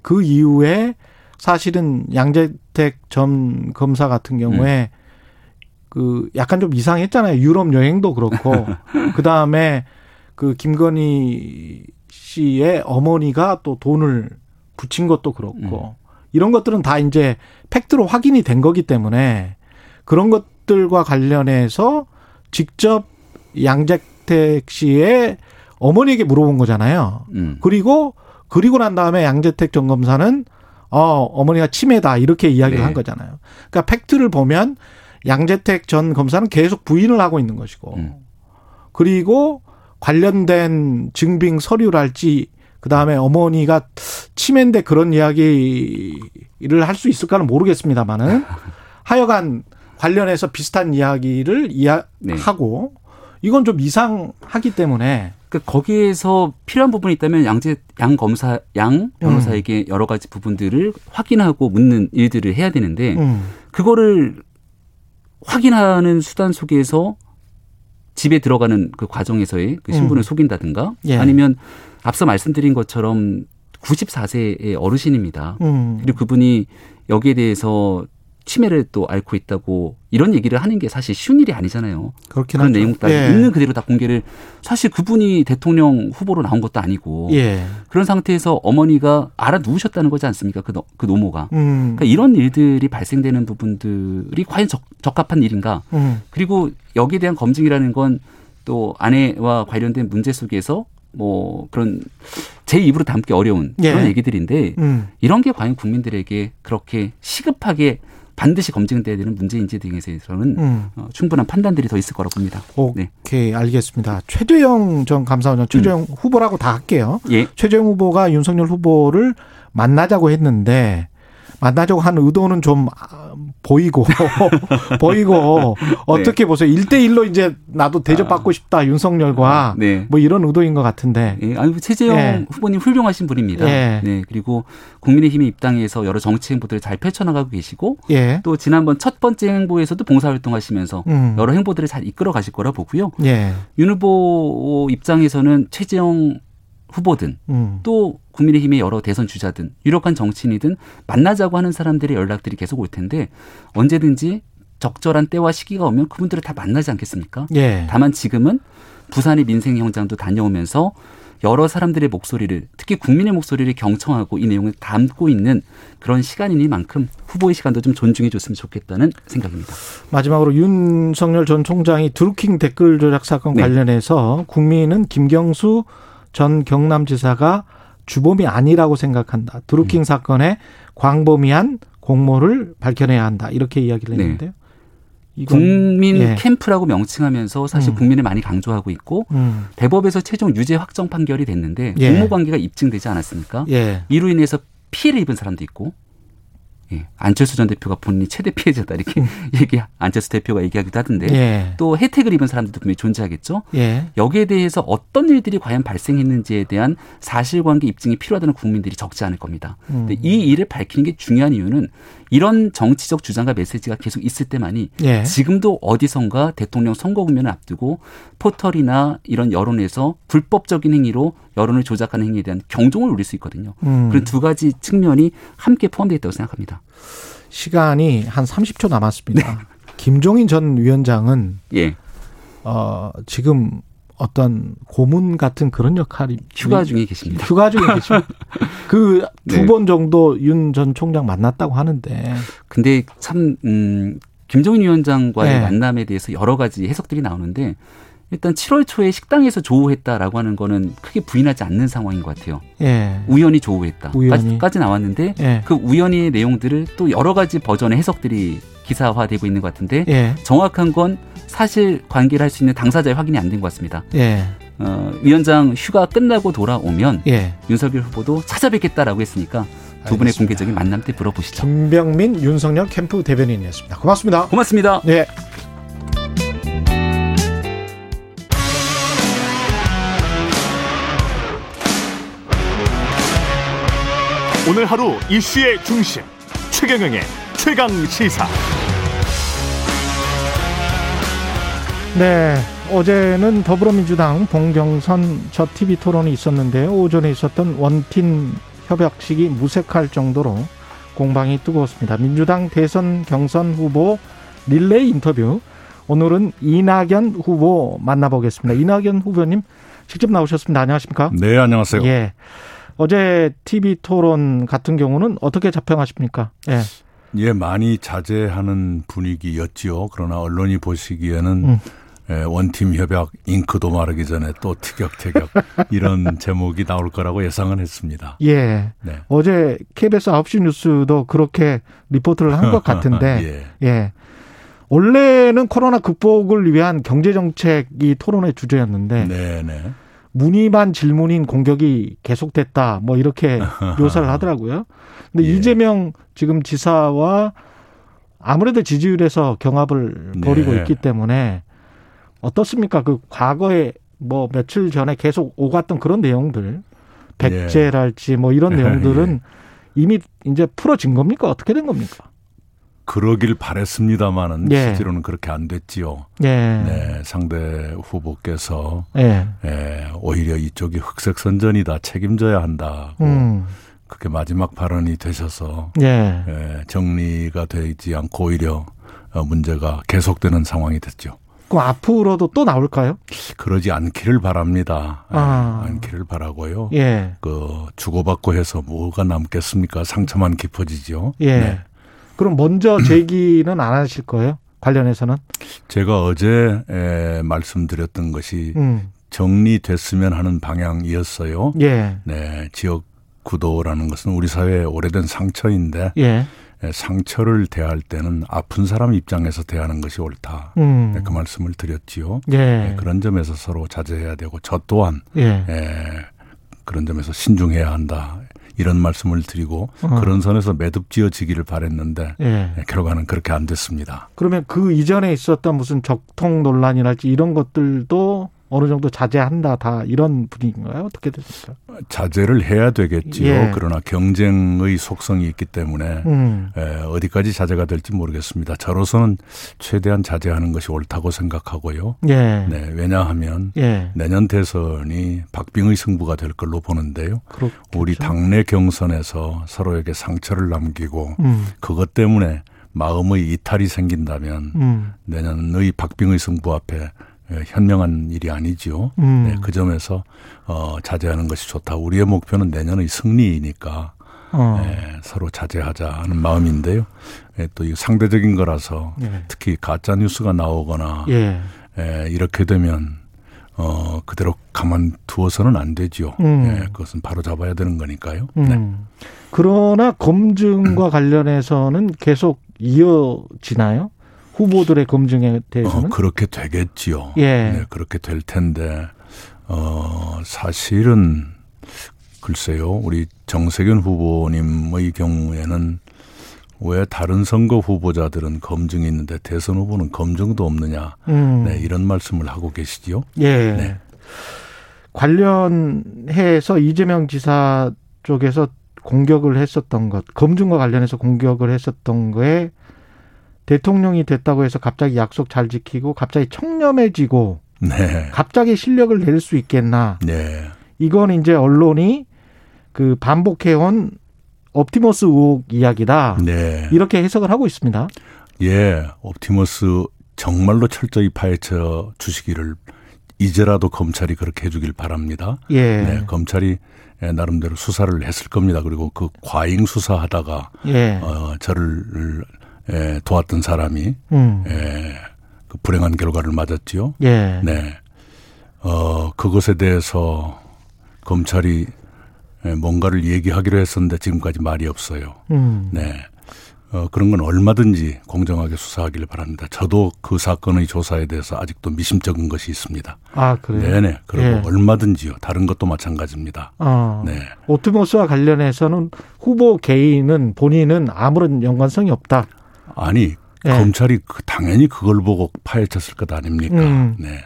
그 이후에 사실은 양재택 전 검사 같은 경우에 음. 그 약간 좀 이상했잖아요. 유럽 여행도 그렇고 그 다음에 그 김건희 씨의 어머니가 또 돈을 붙인 것도 그렇고 음. 이런 것들은 다 이제 팩트로 확인이 된 거기 때문에 그런 것들과 관련해서 직접 양재택 씨의 어머니에게 물어본 거잖아요. 음. 그리고 그리고 난 다음에 양재택 전 검사는 어 어머니가 치매다 이렇게 이야기를 네. 한 거잖아요. 그러니까 팩트를 보면 양재택 전 검사는 계속 부인을 하고 있는 것이고 음. 그리고 관련된 증빙 서류랄지 그 다음에 어머니가 치매인데 그런 이야기를 할 수 있을까는 모르겠습니다만은 하여간 관련해서 비슷한 이야기를 이야하고 네. 이건 좀 이상하기 때문에 그 거기에서 필요한 부분이 있다면 양재 양 검사 양 변호사에게 음. 여러 가지 부분들을 확인하고 묻는 일들을 해야 되는데 음. 그거를 확인하는 수단 속에서 집에 들어가는 그 과정에서의 그 신분을 음. 속인다든가 예. 아니면 앞서 말씀드린 것처럼 94세의 어르신입니다. 음. 그리고 그분이 여기에 대해서 치매를 또 앓고 있다고 이런 얘기를 하는 게 사실 쉬운 일이 아니잖아요. 그렇긴 그런 하죠. 내용 다 예. 있는 그대로 다 공개를 사실 그분이 대통령 후보로 나온 것도 아니고 예. 그런 상태에서 어머니가 알아 누우셨다는 거지 않습니까? 그, 노, 그 노모가. 음. 그러니까 이런 일들이 발생되는 부분들이 과연 적, 적합한 일인가? 음. 그리고 여기에 대한 검증이라는 건 또 아내와 관련된 문제 속에서 뭐 그런 제 입으로 담기 어려운 그런 예. 얘기들인데 음. 이런 게 과연 국민들에게 그렇게 시급하게 반드시 검증돼야 되는 문제인지 등에 대해서는 음. 어, 충분한 판단들이 더 있을 거라고 봅니다. 오케이 네. 알겠습니다. 최재형 전 감사원장 최재형 음. 후보라고 다 할게요. 예. 최재형 후보가 윤석열 후보를 만나자고 했는데 만나자고 한 의도는 좀 보이고 보이고 네. 어떻게 보세요? 1대 1로 이제 나도 대접받고 아. 싶다 윤석열과 네. 뭐 이런 의도인 것 같은데. 예, 아니 최재형 예. 후보님 훌륭하신 분입니다. 예. 네. 그리고 국민의힘의 입당에서 여러 정치 행보들을 잘 펼쳐나가고 계시고 예. 또 지난번 첫 번째 행보에서도 봉사활동하시면서 음. 여러 행보들을 잘 이끌어 가실 거라 보고요. 예. 윤 후보 입장에서는 최재형 후보든 음. 또 국민의힘의 여러 대선 주자든 유력한 정치인이든 만나자고 하는 사람들의 연락들이 계속 올 텐데 언제든지 적절한 때와 시기가 오면 그분들을 다 만나지 않겠습니까? 예. 다만 지금은 부산의 민생 현장도 다녀오면서 여러 사람들의 목소리를 특히 국민의 목소리를 경청하고 이 내용을 담고 있는 그런 시간이니만큼 후보의 시간도 좀 존중해 줬으면 좋겠다는 생각입니다. 마지막으로 윤석열 전 총장이 드루킹 댓글 조작 사건 네. 관련해서 국민은 김경수 전 경남지사가 주범이 아니라고 생각한다. 드루킹 음. 사건에 광범위한 공모를 밝혀내야 한다. 이렇게 이야기를 네. 했는데요. 네. 국민 예. 캠프라고 명칭하면서 사실 음. 국민을 많이 강조하고 있고 음. 대법에서 최종 유죄 확정 판결이 됐는데 예. 공모 관계가 입증되지 않았습니까? 예. 이로 인해서 피해를 입은 사람도 있고 예. 안철수 전 대표가 본인이 최대 피해자다 이렇게 음. 얘기 안철수 대표가 얘기하기도 하던데 예. 또 혜택을 입은 사람들도 분명히 존재하겠죠. 예. 여기에 대해서 어떤 일들이 과연 발생했는지에 대한 사실관계 입증이 필요하다는 국민들이 적지 않을 겁니다. 음. 근데 이 일을 밝히는 게 중요한 이유는 이런 정치적 주장과 메시지가 계속 있을 때만이 예. 지금도 어디선가 대통령 선거 국면을 앞두고 포털이나 이런 여론에서 불법적인 행위로 여론을 조작하는 행위에 대한 경종을 울릴 수 있거든요. 음. 그런 두 가지 측면이 함께 포함되어 있다고 생각합니다. 시간이 한 30초 남았습니다. 네. 김종인 전 위원장은 예. 어, 지금 어떤 고문 같은 그런 역할이 휴가 중에 계십니다. 휴가 중에 계십니다. 그 두번 네. 정도 윤 전 총장 만났다고 하는데. 근데 참 음, 김종인 위원장과의 네. 만남에 대해서 여러 가지 해석들이 나오는데 일단 7월 초에 식당에서 조우했다라고 하는 거는 크게 부인하지 않는 상황인 것 같아요. 예. 우연히 조우했다. 우연히. 까지 나왔는데 예. 그 우연히의 내용들을 또 여러 가지 버전의 해석들이 기사화되고 있는 것 같은데 예. 정확한 건 사실 관계를 할 수 있는 당사자의 확인이 안 된 것 같습니다. 예. 어, 위원장 휴가 끝나고 돌아오면 예. 윤석열 후보도 찾아뵙겠다라고 했으니까 두 분의 공개적인 만남 때 물어보시죠. 김병민 윤석열 캠프 대변인이었습니다. 고맙습니다. 고맙습니다. 네. 오늘 하루 이슈의 중심 최경영의 최강 시사. 네, 어제는 더불어민주당 봉경선 저 TV 토론이 있었는데요. 오전에 있었던 원팀 협약식이 무색할 정도로 공방이 뜨거웠습니다. 민주당 대선 경선 후보 릴레이 인터뷰. 오늘은 이낙연 후보 만나보겠습니다. 이낙연 후보님 직접 나오셨습니다. 안녕하십니까? 네, 안녕하세요. 예. 어제 TV 토론 같은 경우는 어떻게 자평하십니까? 예. 예, 많이 자제하는 분위기였지요. 그러나 언론이 보시기에는 음. 예, 원팀 협약 잉크도 마르기 전에 또 티격태격 이런 제목이 나올 거라고 예상은 했습니다. 예. 네. 어제 KBS 9시 뉴스도 그렇게 리포트를 한 것 같은데. 예. 예. 원래는 코로나 극복을 위한 경제 정책이 토론의 주제였는데. 네, 네. 무늬만 질문인 공격이 계속됐다. 뭐 이렇게 묘사를 하더라고요. 근데 예. 이재명 지금 지사와 아무래도 지지율에서 경합을 벌이고 네. 있기 때문에 어떻습니까? 그 과거에 뭐 며칠 전에 계속 오갔던 그런 내용들, 백제랄지 뭐 이런 내용들은 예. 이미 이제 풀어진 겁니까? 어떻게 된 겁니까? 그러길 바랬습니다마는 예. 실제로는 그렇게 안 됐지요. 예. 네, 상대 후보께서 예. 예, 오히려 이쪽이 흑색 선전이다 책임져야 한다고 음. 그게 마지막 발언이 되셔서 예. 예, 정리가 되지 않고 오히려 어, 문제가 계속되는 상황이 됐죠. 그럼 앞으로도 또 나올까요? 그러지 않기를 바랍니다. 예, 아. 않기를 바라고요. 예. 그 주고받고 해서 뭐가 남겠습니까? 상처만 깊어지죠. 예. 네. 그럼 먼저 제기는 안 하실 거예요? 관련해서는? 제가 어제 에, 말씀드렸던 것이 음. 정리됐으면 하는 방향이었어요. 예. 네, 지역 구도라는 것은 우리 사회의 오래된 상처인데 예. 상처를 대할 때는 아픈 사람 입장에서 대하는 것이 옳다. 음. 네, 그 말씀을 드렸지요. 예. 네, 그런 점에서 서로 자제해야 되고 저 또한 예. 예, 그런 점에서 신중해야 한다. 이런 말씀을 드리고 어. 그런 선에서 매듭지어지기를 바랬는데 예. 네, 결과는 그렇게 안 됐습니다. 그러면 그 이전에 있었던 무슨 적통 논란이랄지 이런 것들도 어느 정도 자제한다 다 이런 분위기인가요? 어떻게 됩니까? 자제를 해야 되겠지요. 예. 그러나 경쟁의 속성이 있기 때문에 음. 에, 어디까지 자제가 될지 모르겠습니다. 저로서는 최대한 자제하는 것이 옳다고 생각하고요. 예. 네, 왜냐하면 예. 내년 대선이 박빙의 승부가 될 걸로 보는데요. 그렇겠죠. 우리 당내 경선에서 서로에게 상처를 남기고 음. 그것 때문에 마음의 이탈이 생긴다면 음. 내년의 박빙의 승부 앞에 예, 현명한 일이 아니지요. 음. 네, 그 점에서 어, 자제하는 것이 좋다. 우리의 목표는 내년의 승리이니까 어. 네, 서로 자제하자는 마음인데요. 네, 또이 상대적인 거라서 예. 특히 가짜 뉴스가 나오거나 예. 예, 이렇게 되면 어, 그대로 가만 두어서는 안 되지요. 음. 예, 그것은 바로 잡아야 되는 거니까요. 음. 네. 그러나 검증과 관련해서는 계속 이어지나요? 후보들의 검증에 대해서는 어, 그렇게 되겠지요. 예. 네, 그렇게 될 텐데 어 사실은 글쎄요. 우리 정세균 후보님의 경우에는 왜 다른 선거 후보자들은 검증이 있는데 대선 후보는 검증도 없느냐. 음. 네, 이런 말씀을 하고 계시지요. 예. 네. 관련해서 이재명 지사 쪽에서 공격을 했었던 것, 검증과 관련해서 공격을 했었던 거에 대통령이 됐다고 해서 갑자기 약속 잘 지키고 갑자기 청렴해지고 네. 갑자기 실력을 낼 수 있겠나? 네. 이건 이제 언론이 그 반복해온 옵티머스 의혹 이야기다. 네. 이렇게 해석을 하고 있습니다. 예, 옵티머스 정말로 철저히 파헤쳐 주시기를 이제라도 검찰이 그렇게 해주길 바랍니다. 예. 네, 검찰이 나름대로 수사를 했을 겁니다. 그리고 그 과잉 수사하다가 예. 어, 저를 에, 도왔던 사람이 음. 에, 그 불행한 결과를 맞았지요. 예. 네. 어, 그것에 대해서 검찰이 뭔가를 얘기하기로 했었는데 지금까지 말이 없어요. 음. 네. 어, 그런 건 얼마든지 공정하게 수사하기를 바랍니다. 저도 그 사건의 조사에 대해서 아직도 미심쩍은 것이 있습니다. 아, 그래요? 네네. 그리고 예. 얼마든지요. 다른 것도 마찬가지입니다. 아, 네. 오트모스와 관련해서는 후보 개인은 본인은 아무런 연관성이 없다. 아니 예. 검찰이 그 당연히 그걸 보고 파헤쳤을 것 아닙니까? 음. 네,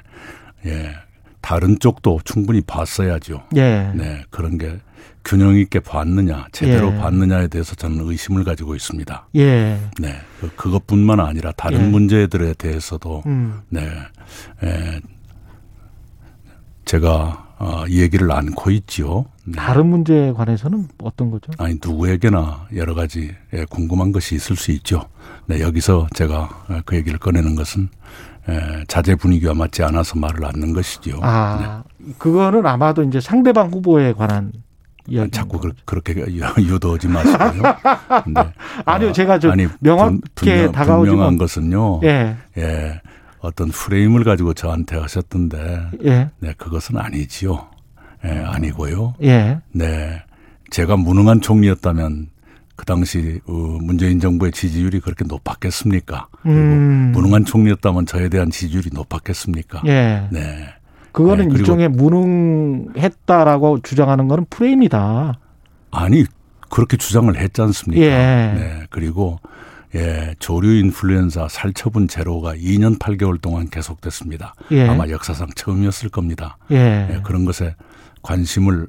예. 다른 쪽도 충분히 봤어야죠. 예. 네, 그런 게 균형 있게 봤느냐, 제대로 예. 봤느냐에 대해서 저는 의심을 가지고 있습니다. 예. 네. 그, 그것뿐만 아니라 다른 예. 문제들에 대해서도 음. 네. 에, 제가 어, 얘기를 않고 있지요. 네. 다른 문제에 관해서는 어떤 거죠? 아니 누구에게나 여러 가지 예, 궁금한 것이 있을 수 있죠. 네, 여기서 제가 그 얘기를 꺼내는 것은 에, 자제 분위기와 맞지 않아서 말을 않는 것이지요. 아, 네. 그거는 아마도 이제 상대방 후보에 관한 이야기. 자꾸 그, 렇게 유도하지 마시고요. 네. 아니요, 제가 좀 아니, 명확하게 분명, 다가오지 분명한 것은요. 예. 예. 어떤 프레임을 가지고 저한테 하셨던데, 예. 네, 그것은 아니지요. 예, 아니고요. 예. 네. 제가 무능한 총리였다면 그 당시 어, 문재인 정부의 지지율이 그렇게 높았겠습니까? 그리고 음. 무능한 총리였다면 저에 대한 지지율이 높았겠습니까? 예. 네. 그거는 네, 일종의 무능했다라고 주장하는 거는 프레임이다. 아니 그렇게 주장을 했지 않습니까? 예. 네. 그리고 예, 조류 인플루엔자 살처분 제로가 2년 8개월 동안 계속됐습니다. 예. 아마 역사상 처음이었을 겁니다. 예. 예, 그런 것에 관심을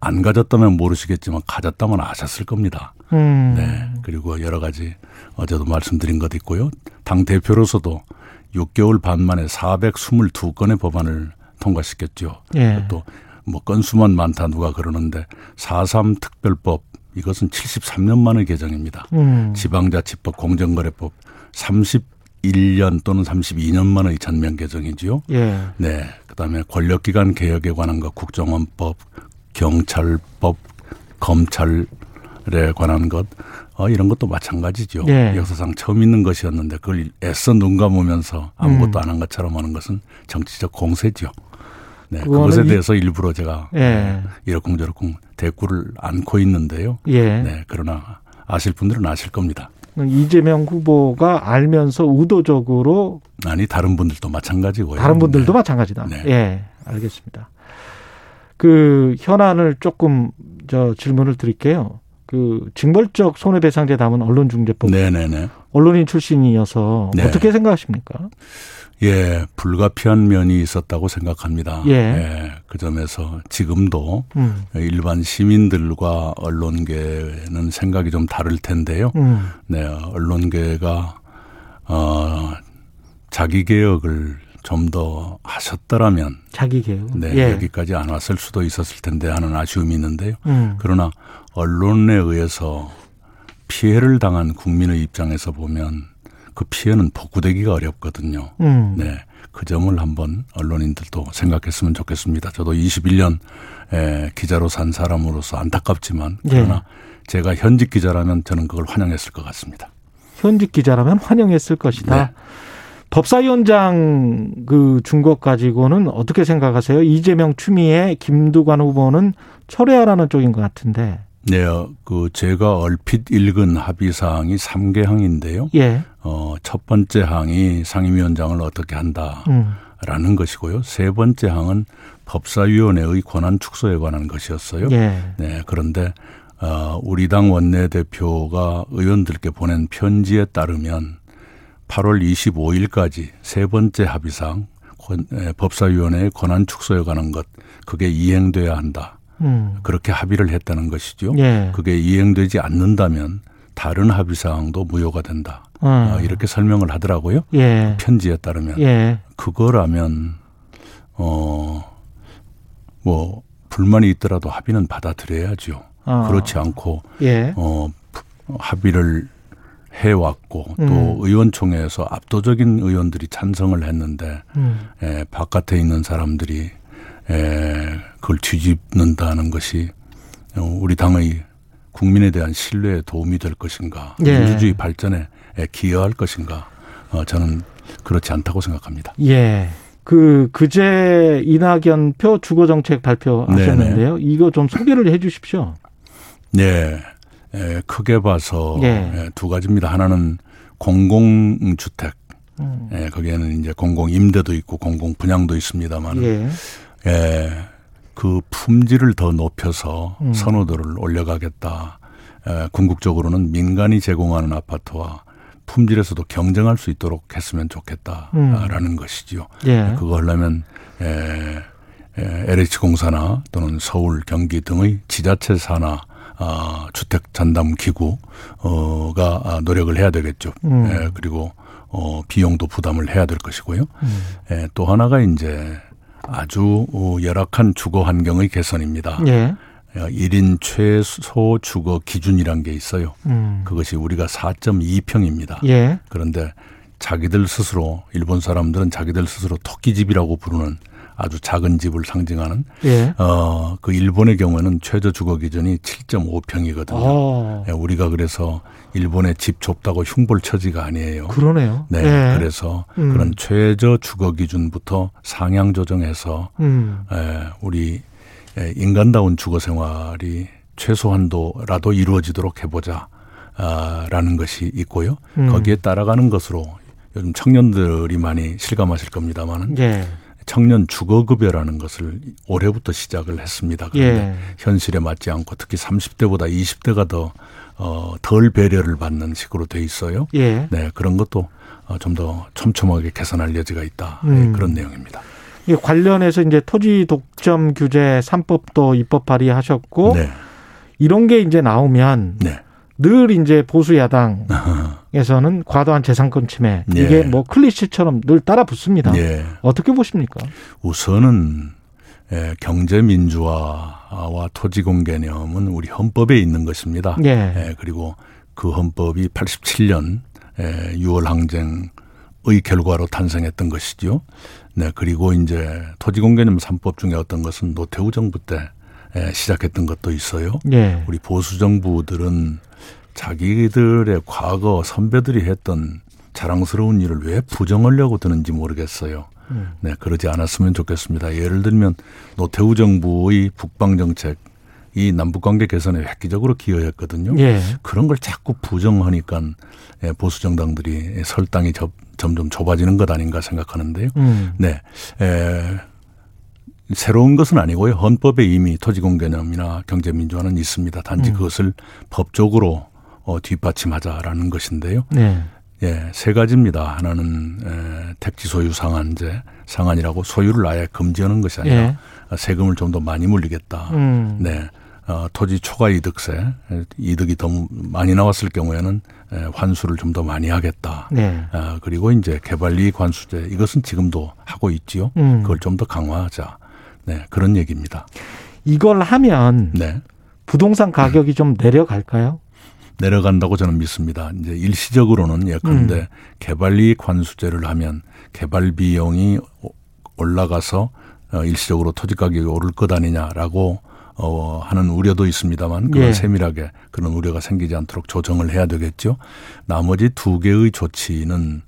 안 가졌다면 모르시겠지만 가졌다면 아셨을 겁니다. 음. 네. 그리고 여러 가지 어제도 말씀드린 것 있고요. 당 대표로서도 6개월 반 만에 422건의 법안을 통과시켰죠. 예. 또뭐 건수만 많다 누가 그러는데 4.3 특별법 이것은 73년 만의 개정입니다. 음. 지방자치법, 공정거래법 31년 또는 32년 만의 전면 개정이지요. 예. 네. 그다음에 권력기관 개혁에 관한 것, 국정원법, 경찰법, 검찰에 관한 것, 어, 이런 것도 마찬가지죠. 예. 역사상 처음 있는 것이었는데 그걸 애써 눈 감으면서 아무것도 음. 안한 것처럼 하는 것은 정치적 공세죠. 네, 그것에 대해서 일부러 제가 예. 이러쿵저러쿵 대꾸를 안고 있는데요. 예. 네, 그러나 아실 분들은 아실 겁니다. 이재명 후보가 알면서 의도적으로 아니 다른 분들도 마찬가지고요. 다른 분들도 네. 마찬가지다. 네. 예, 알겠습니다. 그 현안을 조금 저 질문을 드릴게요. 그 징벌적 손해배상제 담은 언론중재법. 네네네. 언론인 출신이어서 네. 어떻게 생각하십니까? 예, 불가피한 면이 있었다고 생각합니다. 예. 예 그 점에서 지금도 음. 일반 시민들과 언론계는 생각이 좀 다를 텐데요. 음. 네, 언론계가 어 자기 개혁을 좀 더 하셨더라면 자기 개혁 네 예. 여기까지 안 왔을 수도 있었을 텐데 하는 아쉬움이 있는데요. 음. 그러나 언론에 의해서 피해를 당한 국민의 입장에서 보면 그 피해는 복구되기가 어렵거든요. 음. 네. 그 점을 한번 언론인들도 생각했으면 좋겠습니다. 저도 21년 에, 기자로 산 사람으로서 안타깝지만 예. 그러나 네. 제가 현직 기자라면 저는 그걸 환영했을 것 같습니다. 현직 기자라면 환영했을 것이다. 네. 법사위원장 그 준것 가지고는 어떻게 생각하세요? 이재명 추미애 김두관 후보는 철회하라는 쪽인 것 같은데. 네, 그 제가 얼핏 읽은 합의 사항이 3개 항인데요. 예. 어, 첫 번째 항이 상임위원장을 어떻게 한다라는 음. 것이고요. 세 번째 항은 법사위원회의 권한 축소에 관한 것이었어요. 예. 네, 그런데 어, 우리 당 원내대표가 의원들께 보낸 편지에 따르면 8월 25일까지 세 번째 합의상 법사위원회의 권한 축소에 관한 것 그게 이행돼야 한다. 음. 그렇게 합의를 했다는 것이죠. 예. 그게 이행되지 않는다면 다른 합의 사항도 무효가 된다. 어. 이렇게 설명을 하더라고요. 예. 그 편지에 따르면 예. 그거라면 어뭐 불만이 있더라도 합의는 받아들여야죠. 어. 그렇지 않고 예. 어 합의를 해왔고 음. 또 의원총회에서 압도적인 의원들이 찬성을 했는데 음. 에, 바깥에 있는 사람들이 에, 그걸 뒤집는다는 것이 우리 당의 국민에 대한 신뢰에 도움이 될 것인가, 예. 민주주의 발전에 기여할 것인가, 어, 저는 그렇지 않다고 생각합니다. 예. 그 그제 이낙연 표 주거 정책 발표하셨는데요. 네네. 이거 좀 소개를 해 주십시오. 네. 에, 크게 봐서 예. 에, 두 가지입니다. 하나는 공공주택. 음. 에, 거기에는 이제 공공 임대도 있고 공공 분양도 있습니다만 예. 예, 그 품질을 더 높여서 음. 선호도를 올려가겠다. 예, 궁극적으로는 민간이 제공하는 아파트와 품질에서도 경쟁할 수 있도록 했으면 좋겠다라는 음. 것이죠. 예. 그거 하려면 예, LH공사나 또는 서울, 경기 등의 지자체사나 아, 주택 잔담 기구가 아, 노력을 해야 되겠죠. 음. 예, 그리고 어, 비용도 부담을 해야 될 것이고요. 음. 예, 또 하나가 이제 아주 어, 열악한 주거 환경의 개선입니다. 예. 1인 어, 최소 주거 기준이란 게 있어요. 음. 그것이 우리가 4.2평입니다. 예. 그런데 자기들 스스로 일본 사람들은 자기들 스스로 토끼집이라고 부르는 아주 작은 집을 상징하는 예. 어그 일본의 경우에는 최저 주거 기준이 7.5평이거든요. 아. 예, 우리가 그래서 일본의 집 좁다고 흉볼 처지가 아니에요. 그러네요. 네. 예. 그래서 음. 그런 최저 주거 기준부터 상향 조정해서 음. 예, 우리 예, 인간다운 주거 생활이 최소한도라도 이루어지도록 해보자. 아, 라는 것이 있고요. 음. 거기에 따라가는 것으로 요즘 청년들이 많이 실감하실 겁니다만은 예. 청년 주거급여라는 것을 올해부터 시작을 했습니다. 그런데 예. 현실에 맞지 않고 특히 30대보다 20대가 더, 어, 덜 배려를 받는 식으로 돼 있어요. 예. 네, 그런 것도 어, 좀더 촘촘하게 개선할 여지가 있다. 네, 음. 네, 그런 내용입니다. 이 관련해서 이제 토지 독점 규제 3법도 입법 발의하셨고 네. 이런 게 이제 나오면 네. 늘 이제 보수 야당 에서는 과도한 재산권 침해 예. 이게 뭐 클리셰처럼 늘 따라 붙습니다. 예. 어떻게 보십니까? 우선은 예, 경제 민주화와 토지 공 개념은 우리 헌법에 있는 것입니다. 예. 예, 그리고 그 헌법이 87년 예, 6월 항쟁의 결과로 탄생했던 것이죠. 네, 그리고 이제 토지 공 개념 3법 중에 어떤 것은 노태우 정부 때 예, 시작했던 것도 있어요. 예. 우리 보수 정부들은 자기들의 과거 선배들이 했던 자랑스러운 일을 왜 부정하려고 드는지 모르겠어요. 음. 네, 그러지 않았으면 좋겠습니다. 예를 들면 노태우 정부의 북방 정책 이 남북 관계 개선에 획기적으로 기여했거든요. 예. 그런 걸 자꾸 부정하니까 예, 보수 정당들이 설당이 접, 점점 좁아지는 것 아닌가 생각하는데요. 음. 네. 에, 새로운 것은 아니고요. 헌법에 이미 토지공 개념이나 경제민주화는 있습니다. 단지 음. 그것을 법적으로 어, 뒷받침하자라는 것인데요. 네. 예, 세 가지입니다. 하나는 에, 택지 소유 상한제, 상한이라고 소유를 아예 금지하는 것이 아니라 예. 세금을 좀 더 많이 물리겠다. 음. 네. 어, 토지 초과 이득세, 이득이 더 많이 나왔을 경우에는 에, 환수를 좀 더 많이 하겠다. 네. 어, 그리고 이제 개발이익 관수제 이것은 지금도 하고 있지요. 음. 그걸 좀 더 강화하자. 네, 그런 얘기입니다. 이걸 하면 네. 부동산 가격이 음. 좀 내려갈까요? 내려간다고 저는 믿습니다. 이제 일시적으로는 예컨대 음. 개발이익 관수제를 하면 개발 비용이 올라가서 어, 일시적으로 토지 가격이 오를 것 아니냐라고 어, 하는 우려도 있습니다만 그건 예. 세밀하게 그런 우려가 생기지 않도록 조정을 해야 되겠죠. 나머지 두 개의 조치는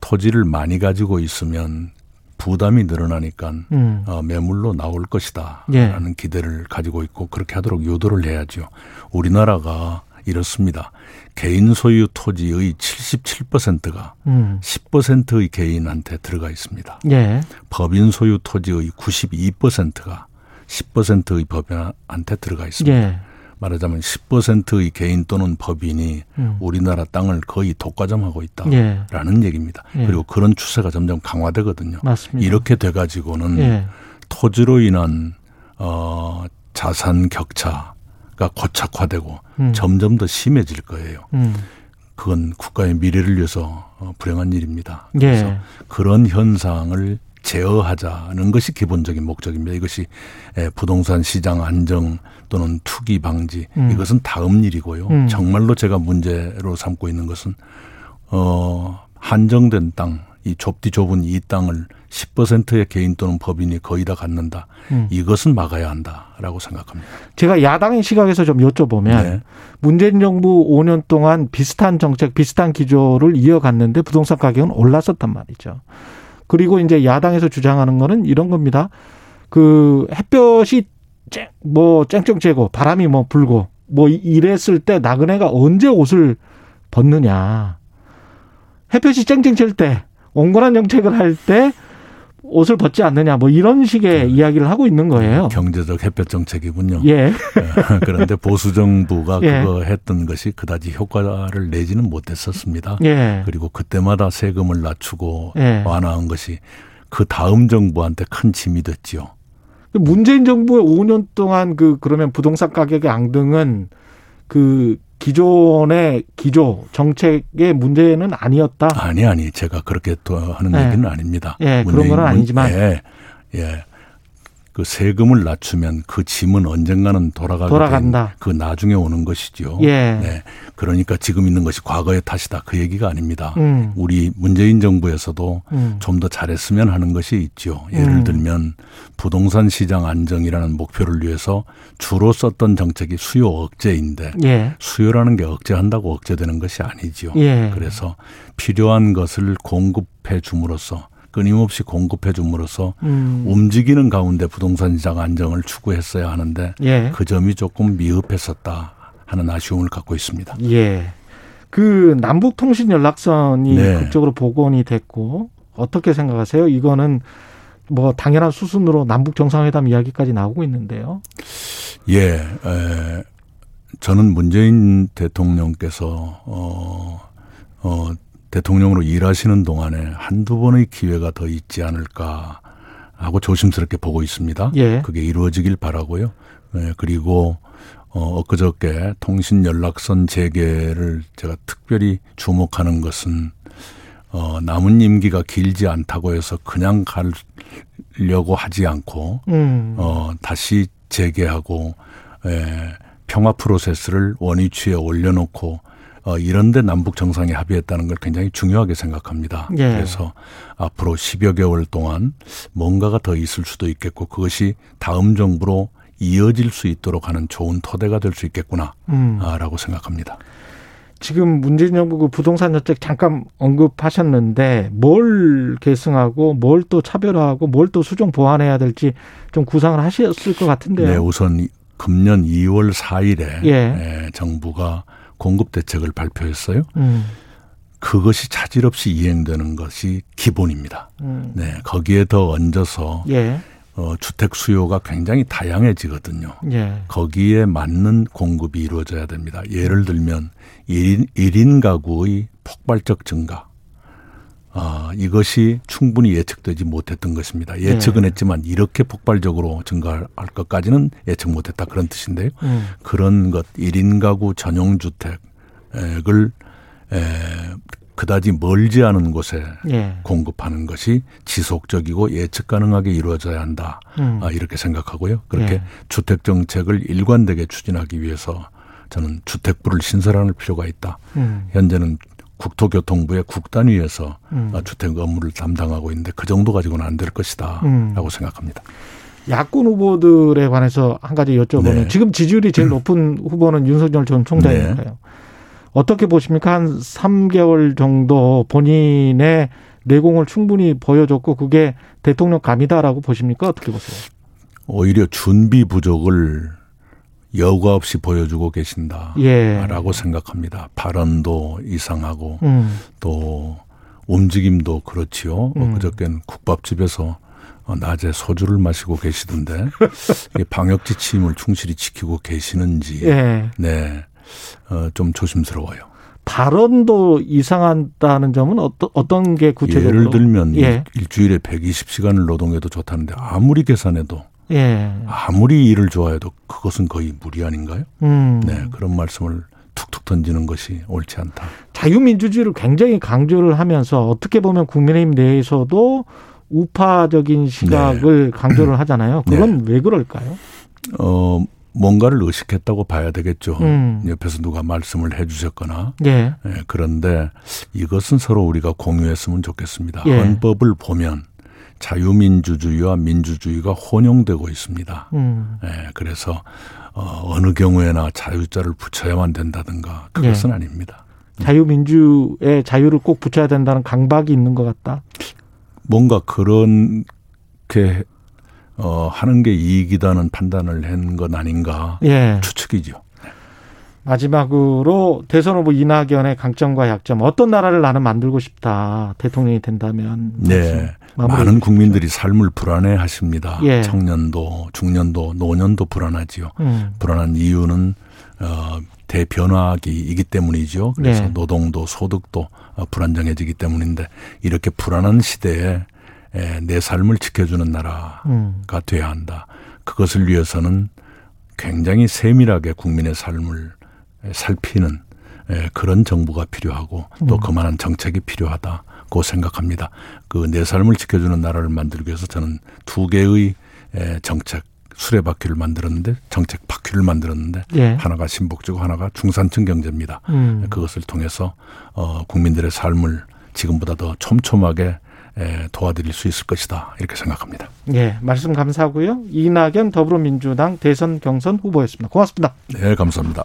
토지를 많이 가지고 있으면 부담이 늘어나니까 음. 어, 매물로 나올 것이다라는 예. 기대를 가지고 있고 그렇게 하도록 유도를 해야죠. 우리나라가 이렇습니다. 개인 소유 토지의 77%가 음. 10%의 개인한테 들어가 있습니다. 예. 법인 소유 토지의 92%가 10%의 법인한테 들어가 있습니다. 예. 말하자면 10%의 개인 또는 법인이 음. 우리나라 땅을 거의 독과점하고 있다라는 예. 얘기입니다. 예. 그리고 그런 추세가 점점 강화되거든요. 맞습니다. 이렇게 돼 가지고는 예. 토지로 인한 어 자산 격차 가 고착화되고 음. 점점 더 심해질 거예요. 음. 그건 국가의 미래를 위해서 어, 불행한 일입니다. 그래서 예. 그런 현상을 제어하자는 것이 기본적인 목적입니다. 이것이 부동산 시장 안정 또는 투기 방지 음. 이것은 다음 일이고요. 음. 정말로 제가 문제로 삼고 있는 것은 어 한정된 땅, 이 좁디 좁은 이 땅을 10%의 개인 또는 법인이 거의 다 갖는다. 음. 이것은 막아야 한다라고 생각합니다. 제가 야당의 시각에서 좀 여쭤보면 네. 문재인 정부 5년 동안 비슷한 정책, 비슷한 기조를 이어갔는데 부동산 가격은 올랐었단 말이죠. 그리고 이제 야당에서 주장하는 거는 이런 겁니다. 그 햇볕이 쨍, 뭐 쨍쨍 쬐고 바람이 뭐 불고 뭐 이랬을 때 나그네가 언제 옷을 벗느냐. 햇볕이 쨍쨍 쬐때 온건한 정책을 할 때 옷을 벗지 않느냐 뭐 이런 식의 네. 이야기를 하고 있는 거예요. 경제적 햇볕 정책이군요. 예. 네. 그런데 보수 정부가 예. 그거 했던 것이 그다지 효과를 내지는 못했었습니다. 예. 그리고 그때마다 세금을 낮추고 예. 완화한 것이 그 다음 정부한테 큰 짐이 됐지요. 문재인 정부의 5년 동안 그 그러면 부동산 가격의 앙등은 그 기존의 기조 정책의 문제는 아니었다. 아니 아니 제가 그렇게 또 하는 네. 얘기는 아닙니다. 예, 그런 건 아니지만 예, 예. 그 세금을 낮추면 그 짐은 언젠가는 돌아가게 돌아간다. 그 나중에 오는 것이죠. 예. 네. 그러니까 지금 있는 것이 과거의 탓이다. 그 얘기가 아닙니다. 음. 우리 문재인 정부에서도 음. 좀더 잘했으면 하는 것이 있죠. 예를 음. 들면 부동산 시장 안정이라는 목표를 위해서 주로 썼던 정책이 수요 억제인데 예. 수요라는 게 억제한다고 억제되는 것이 아니지요. 예. 그래서 필요한 것을 공급해 줌으로써 끊임없이 공급해 줌으로써 음. 움직이는 가운데 부동산 시장 안정을 추구했어야 하는데 예. 그 점이 조금 미흡했었다 하는 아쉬움을 갖고 있습니다. 예. 그 남북 통신 연락선이 네. 그쪽으로 복원이 됐고 어떻게 생각하세요? 이거는 뭐 당연한 수순으로 남북 정상회담 이야기까지 나오고 있는데요. 예. 에, 저는 문재인 대통령께서 어, 어, 대통령으로 일하시는 동안에 한두 번의 기회가 더 있지 않을까 하고 조심스럽게 보고 있습니다. 예. 그게 이루어지길 바라고요. 네, 그리고 어, 엊그저께 통신 연락선 재개를 제가 특별히 주목하는 것은 어, 남은 임기가 길지 않다고 해서 그냥 가려고 하지 않고 음. 어, 다시 재개하고 에, 평화 프로세스를 원위치에 올려놓고 어, 이런데 남북 정상이 합의했다는 걸 굉장히 중요하게 생각합니다. 예. 그래서 앞으로 10여 개월 동안 뭔가가 더 있을 수도 있겠고 그것이 다음 정부로 이어질 수 있도록 하는 좋은 토대가 될 수 있겠구나라고 음. 생각합니다. 지금 문재인 정부 그 부동산 정책 잠깐 언급하셨는데 뭘 계승하고 뭘 또 차별화하고 뭘 또 수정 보완해야 될지 좀 구상을 하셨을 것 같은데요. 네, 우선 금년 2월 4일에 예. 정부가 공급 대책을 발표했어요. 음. 그것이 차질 없이 이행되는 것이 기본입니다. 음. 네, 거기에 더 얹어서 예. 어, 주택 수요가 굉장히 다양해지거든요. 예. 거기에 맞는 공급이 이루어져야 됩니다. 예를 들면 1인, 1인 가구의 폭발적 증가. 아, 이것이 충분히 예측되지 못했던 것입니다. 예측은 네. 했지만 이렇게 폭발적으로 증가할 것까지는 예측 못했다 그런 뜻인데요. 음. 그런 것 1인 가구 전용 주택을 에, 그다지 멀지 않은 곳에 예. 공급하는 것이 지속적이고 예측 가능하게 이루어져야 한다. 음. 아, 이렇게 생각하고요. 그렇게 예. 주택 정책을 일관되게 추진하기 위해서 저는 주택부를 신설할 필요가 있다. 음. 현재는 국토교통부의 국단위에서 음. 주택 업무를 담당하고 있는데 그 정도 가지고는 안 될 것이다라고 음. 생각합니다. 야권 후보들에 관해서 한 가지 여쭤보면 네. 지금 지지율이 제일 높은 후보는 윤석열 전 총장이니까요. 네. 어떻게 보십니까? 한 3개월 정도 본인의 내공을 충분히 보여줬고 그게 대통령 감이다라고 보십니까? 어떻게 보세요? 오히려 준비 부족을 여과 없이 보여주고 계신다라고 예. 생각합니다. 발언도 이상하고 음. 또 움직임도 그렇지요. 음. 그저께는 국밥집에서 낮에 소주를 마시고 계시던데 방역 지침을 충실히 지키고 계시는지 예. 네. 어, 좀 조심스러워요. 발언도 이상하다는 점은 어떤 어떤 게 구체적으로 예를 들면 예. 일주일에 120시간을 노동해도 좋다는데 아무리 계산해도 예. 아무리 일을 좋아해도 그것은 거의 무리 아닌가요? 음. 네, 그런 말씀을 툭툭 던지는 것이 옳지 않다. 자유민주주의를 굉장히 강조를 하면서 어떻게 보면 국민의힘 내에서도 우파적인 시각을 네. 강조를 하잖아요. 그건 네. 왜 그럴까요? 어, 뭔가를 의식했다고 봐야 되겠죠. 음. 옆에서 누가 말씀을 해 주셨거나. 예. 네, 그런데 이것은 서로 우리가 공유했으면 좋겠습니다. 예. 헌법을 보면 자유민주주의와 민주주의가 혼용되고 있습니다. 음. 네, 그래서 어, 어느 경우에나 자유자를 붙여야만 된다든가 그것은 예. 아닙니다. 자유민주의 자유를 꼭 붙여야 된다는 강박이 있는 것 같다. 뭔가 그렇게 어, 하는 게 이익이다는 판단을 한 건 아닌가 예. 추측이죠. 마지막으로 대선 후보 이낙연의 강점과 약점 어떤 나라를 나는 만들고 싶다 대통령이 된다면 네 많은 국민들이 삶을 불안해 하십니다 예. 청년도 중년도 노년도 불안하지요 음. 불안한 이유는 어, 대변화기이기 때문이죠 그래서 예. 노동도 소득도 어, 불안정해지기 때문인데 이렇게 불안한 시대에 내 삶을 지켜주는 나라가 음. 돼야 한다. 그것을 위해서는 굉장히 세밀하게 국민의 삶을 살피는 그런 정부가 필요하고 또 음. 그만한 정책이 필요하다고 생각합니다. 그 내 삶을 지켜주는 나라를 만들기 위해서 저는 두 개의 정책 수레바퀴를 만들었는데 정책 바퀴를 만들었는데 예. 하나가 신복지고 하나가 중산층 경제입니다. 음. 그것을 통해서 어 국민들의 삶을 지금보다 더 촘촘하게 에, 도와드릴 수 있을 것이다 이렇게 생각합니다. 예, 말씀 감사하고요. 이낙연 더불어민주당 대선 경선 후보였습니다. 고맙습니다. 네, 감사합니다.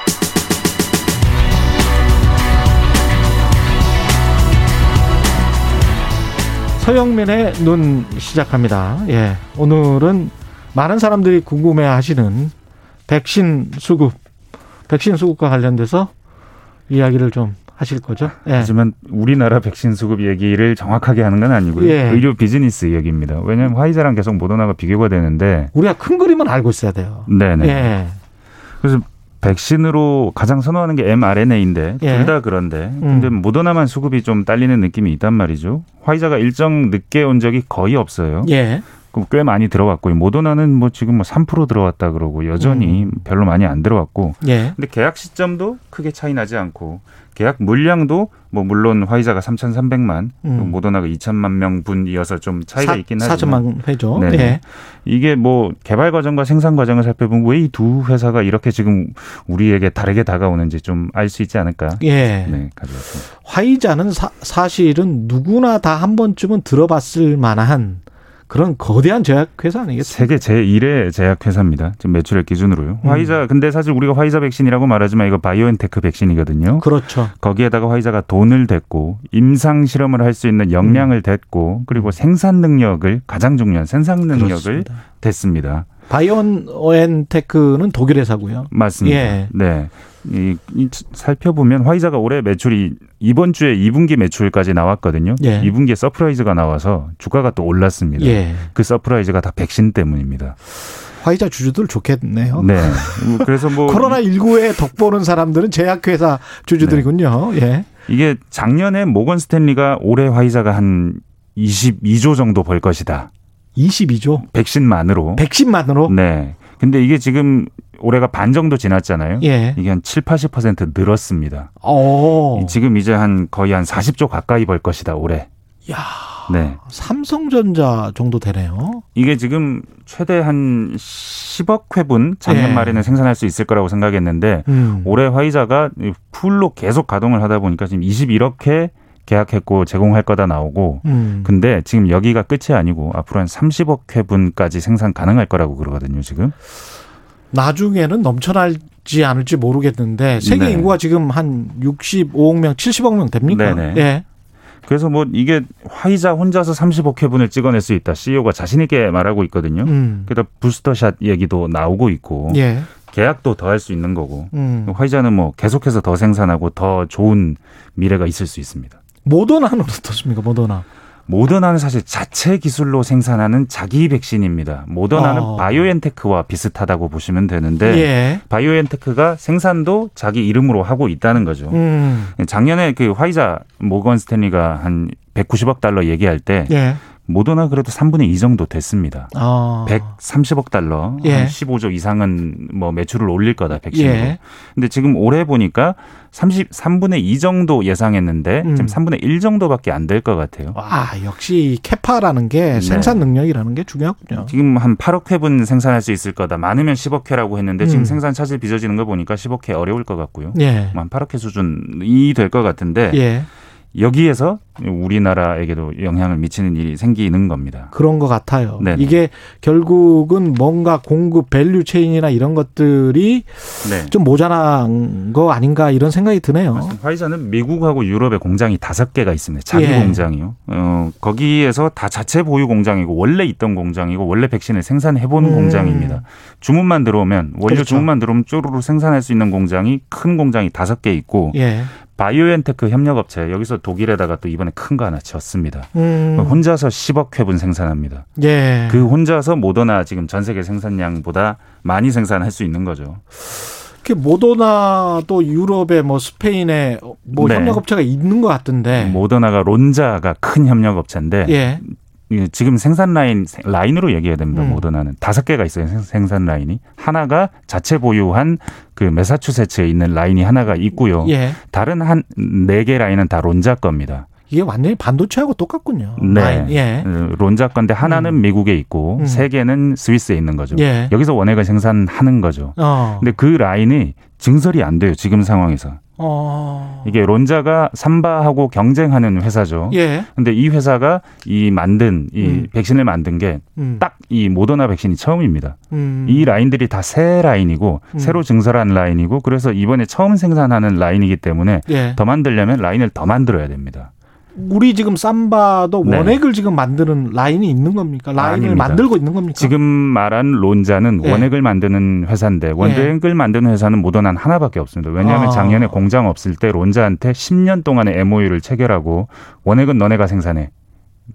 서영민의 눈 시작합니다. 예. 오늘은 많은 사람들이 궁금해 하시는 백신 수급, 백신 수급과 관련돼서 이야기를 좀 하실 거죠. 예. 하지만 우리나라 백신 수급 얘기를 정확하게 하는 건 아니고요. 예. 의료 비즈니스 얘기입니다. 왜냐하면 화이자랑 계속 모더나가 비교가 되는데 우리가 큰 그림은 알고 있어야 돼요. 네네. 예. 그래서 백신으로 가장 선호하는 게 mRNA인데 예. 둘다 그런데 근데 음. 모더나만 수급이 좀 딸리는 느낌이 있단 말이죠. 화이자가 일정 늦게 온 적이 거의 없어요. 예. 꽤 많이 들어왔고 모더나는 뭐 지금 뭐 3% 들어왔다 그러고 여전히 음. 별로 많이 안 들어왔고 예. 근데 계약 시점도 크게 차이 나지 않고 계약 물량도 뭐 물론 화이자가 3,300만, 음. 모더나가 2천만 명분이어서 좀 차이가 4, 있긴 하지만 4천만 회죠. 네. 네. 이게 뭐 개발 과정과 생산 과정을 살펴보면 왜 이 두 회사가 이렇게 지금 우리에게 다르게 다가오는지 좀 알 수 있지 않을까? 예. 네, 가져왔습니다. 화이자는 사, 사실은 누구나 다 한 번쯤은 들어봤을 만한 그런 거대한 제약회사 아니겠습니까? 세계 제1의 제약회사입니다. 지금 매출액 기준으로요. 음. 화이자, 근데 사실 우리가 화이자 백신이라고 말하지만 이거 바이오엔테크 백신이거든요. 그렇죠. 거기에다가 화이자가 돈을 댔고 임상 실험을 할 수 있는 역량을 음. 댔고 그리고 생산 능력을 가장 중요한 생산 능력을 그렇습니다. 댔습니다. 바이오엔테크는 독일 회사고요. 맞습니다. 예. 네. 이, 이 살펴보면 화이자가 올해 매출이 이번 주에 2분기 매출까지 나왔거든요. 예. 2분기에 서프라이즈가 나와서 주가가 또 올랐습니다. 예. 그 서프라이즈가 다 백신 때문입니다. 화이자 주주들 좋겠네요. 네. 그래서 뭐 코로나 19에 덕보는 사람들은 제약회사 주주들이군요. 네. 예. 이게 작년에 모건 스탠리가 올해 화이자가 한 22조 정도 벌 것이다. 22조? 백신만으로. 백신만으로? 네. 근데 이게 지금 올해가 반 정도 지났잖아요. 예. 이게 한 7, 80% 늘었습니다. 오. 지금 이제 한 거의 한 40조 가까이 벌 것이다, 올해. 야. 네. 삼성전자 정도 되네요. 이게 지금 최대 한 10억 회분 작년 예. 말에는 생산할 수 있을 거라고 생각했는데 음. 올해 화이자가 풀로 계속 가동을 하다 보니까 지금 21억 회 계약했고 제공할 거다 나오고 음. 근데 지금 여기가 끝이 아니고 앞으로 한 30억 회분까지 생산 가능할 거라고 그러거든요, 지금. 나중에는 넘쳐날지 않을지 모르겠는데 세계 네. 인구가 지금 한 65억 명, 70억 명 됩니까? 네네. 예. 그래서 뭐 이게 화이자 혼자서 30억 회분을 찍어낼 수 있다. CEO가 자신 있게 말하고 있거든요. 음. 그래서 부스터샷 얘기도 나오고 있고. 예. 계약도 더 할 수 있는 거고. 음. 화이자는 뭐 계속해서 더 생산하고 더 좋은 미래가 있을 수 있습니다. 모더나는 어떻습니까? 모더나. 모더나는 사실 자체 기술로 생산하는 자기 백신입니다. 모더나는 어. 바이오엔테크와 비슷하다고 보시면 되는데 예. 바이오엔테크가 생산도 자기 이름으로 하고 있다는 거죠. 음. 작년에 그 화이자 모건 스탠리가 한 190억 달러 얘기할 때 예. 모더나 그래도 3분의 2 정도 됐습니다. 어. 130억 달러, 예. 한 15조 이상은 뭐 매출을 올릴 거다 백신으로. 예. 근데 지금 올해 보니까 30 3분의 2 정도 예상했는데 음. 지금 3분의 1 정도밖에 안 될 것 같아요. 아, 역시 캐파라는 게 네. 생산 능력이라는 게 중요하군요. 지금 한 8억 회분 생산할 수 있을 거다. 많으면 10억 회라고 했는데 음. 지금 생산 차질 빚어지는 거 보니까 10억 회 어려울 것 같고요. 예. 한 8억 회 수준이 될 것 같은데 예. 여기에서 우리나라에게도 영향을 미치는 일이 생기는 겁니다. 그런 것 같아요. 네네. 이게 결국은 뭔가 공급 value chain이나 이런 것들이 네. 좀 모자란 거 아닌가 이런 생각이 드네요. 맞습니다. 화이자는 미국하고 유럽에 공장이 다섯 개가 있습니다. 자기 예. 공장이요. 어, 거기에서 다 자체 보유 공장이고 원래 있던 공장이고 원래 백신을 생산해 본 음. 공장입니다. 주문만 들어오면 원료 그렇죠. 주문만 들어오면 쪼르르 생산할 수 있는 공장이 큰 공장이 다섯 개 있고 예. 바이오엔테크 협력업체 여기서 독일에다가 또 이번에 큰 거 하나 지었습니다. 음. 혼자서 10억 회분 생산합니다. 예. 그 혼자서 모더나 지금 전 세계 생산량보다 많이 생산할 수 있는 거죠. 그 모더나도 유럽에 뭐 스페인에 뭐 네. 협력업체가 있는 것 같은데 모더나가 론자가 큰 협력업체인데 예. 지금 생산 라인 라인으로 얘기해야 됩니다. 음. 모더나는 다섯 개가 있어요. 생산 라인이 하나가 자체 보유한 그 메사추세츠에 있는 라인이 하나가 있고요. 예. 다른 한 네 개 라인은 다 론자 겁니다. 이게 완전히 반도체하고 똑같군요. 네. 라인. 예. 어, 론자 건데 하나는 음. 미국에 있고 음. 세 개는 스위스에 있는 거죠. 예. 여기서 원액을 생산하는 거죠. 어. 근데 그 라인이 증설이 안 돼요. 지금 상황에서. 어. 이게 론자가 삼바하고 경쟁하는 회사죠. 예. 근데 이 회사가 이 만든 이 음. 백신을 만든 게 딱이 음. 모더나 백신이 처음입니다. 음. 이 라인들이 다 새 라인이고 음. 새로 증설한 라인이고 그래서 이번에 처음 생산하는 라인이기 때문에 예. 더 만들려면 라인을 더 만들어야 됩니다. 우리 지금 삼바도 네. 원액을 지금 만드는 라인이 있는 겁니까? 라인을 아닙니다. 만들고 있는 겁니까? 지금 말한 론자는 네. 원액을 만드는 회사인데 원액을 네. 만드는 회사는 모더나 하나밖에 없습니다. 왜냐하면 아. 작년에 공장 없을 때 론자한테 10년 동안의 MOU를 체결하고 원액은 너네가 생산해.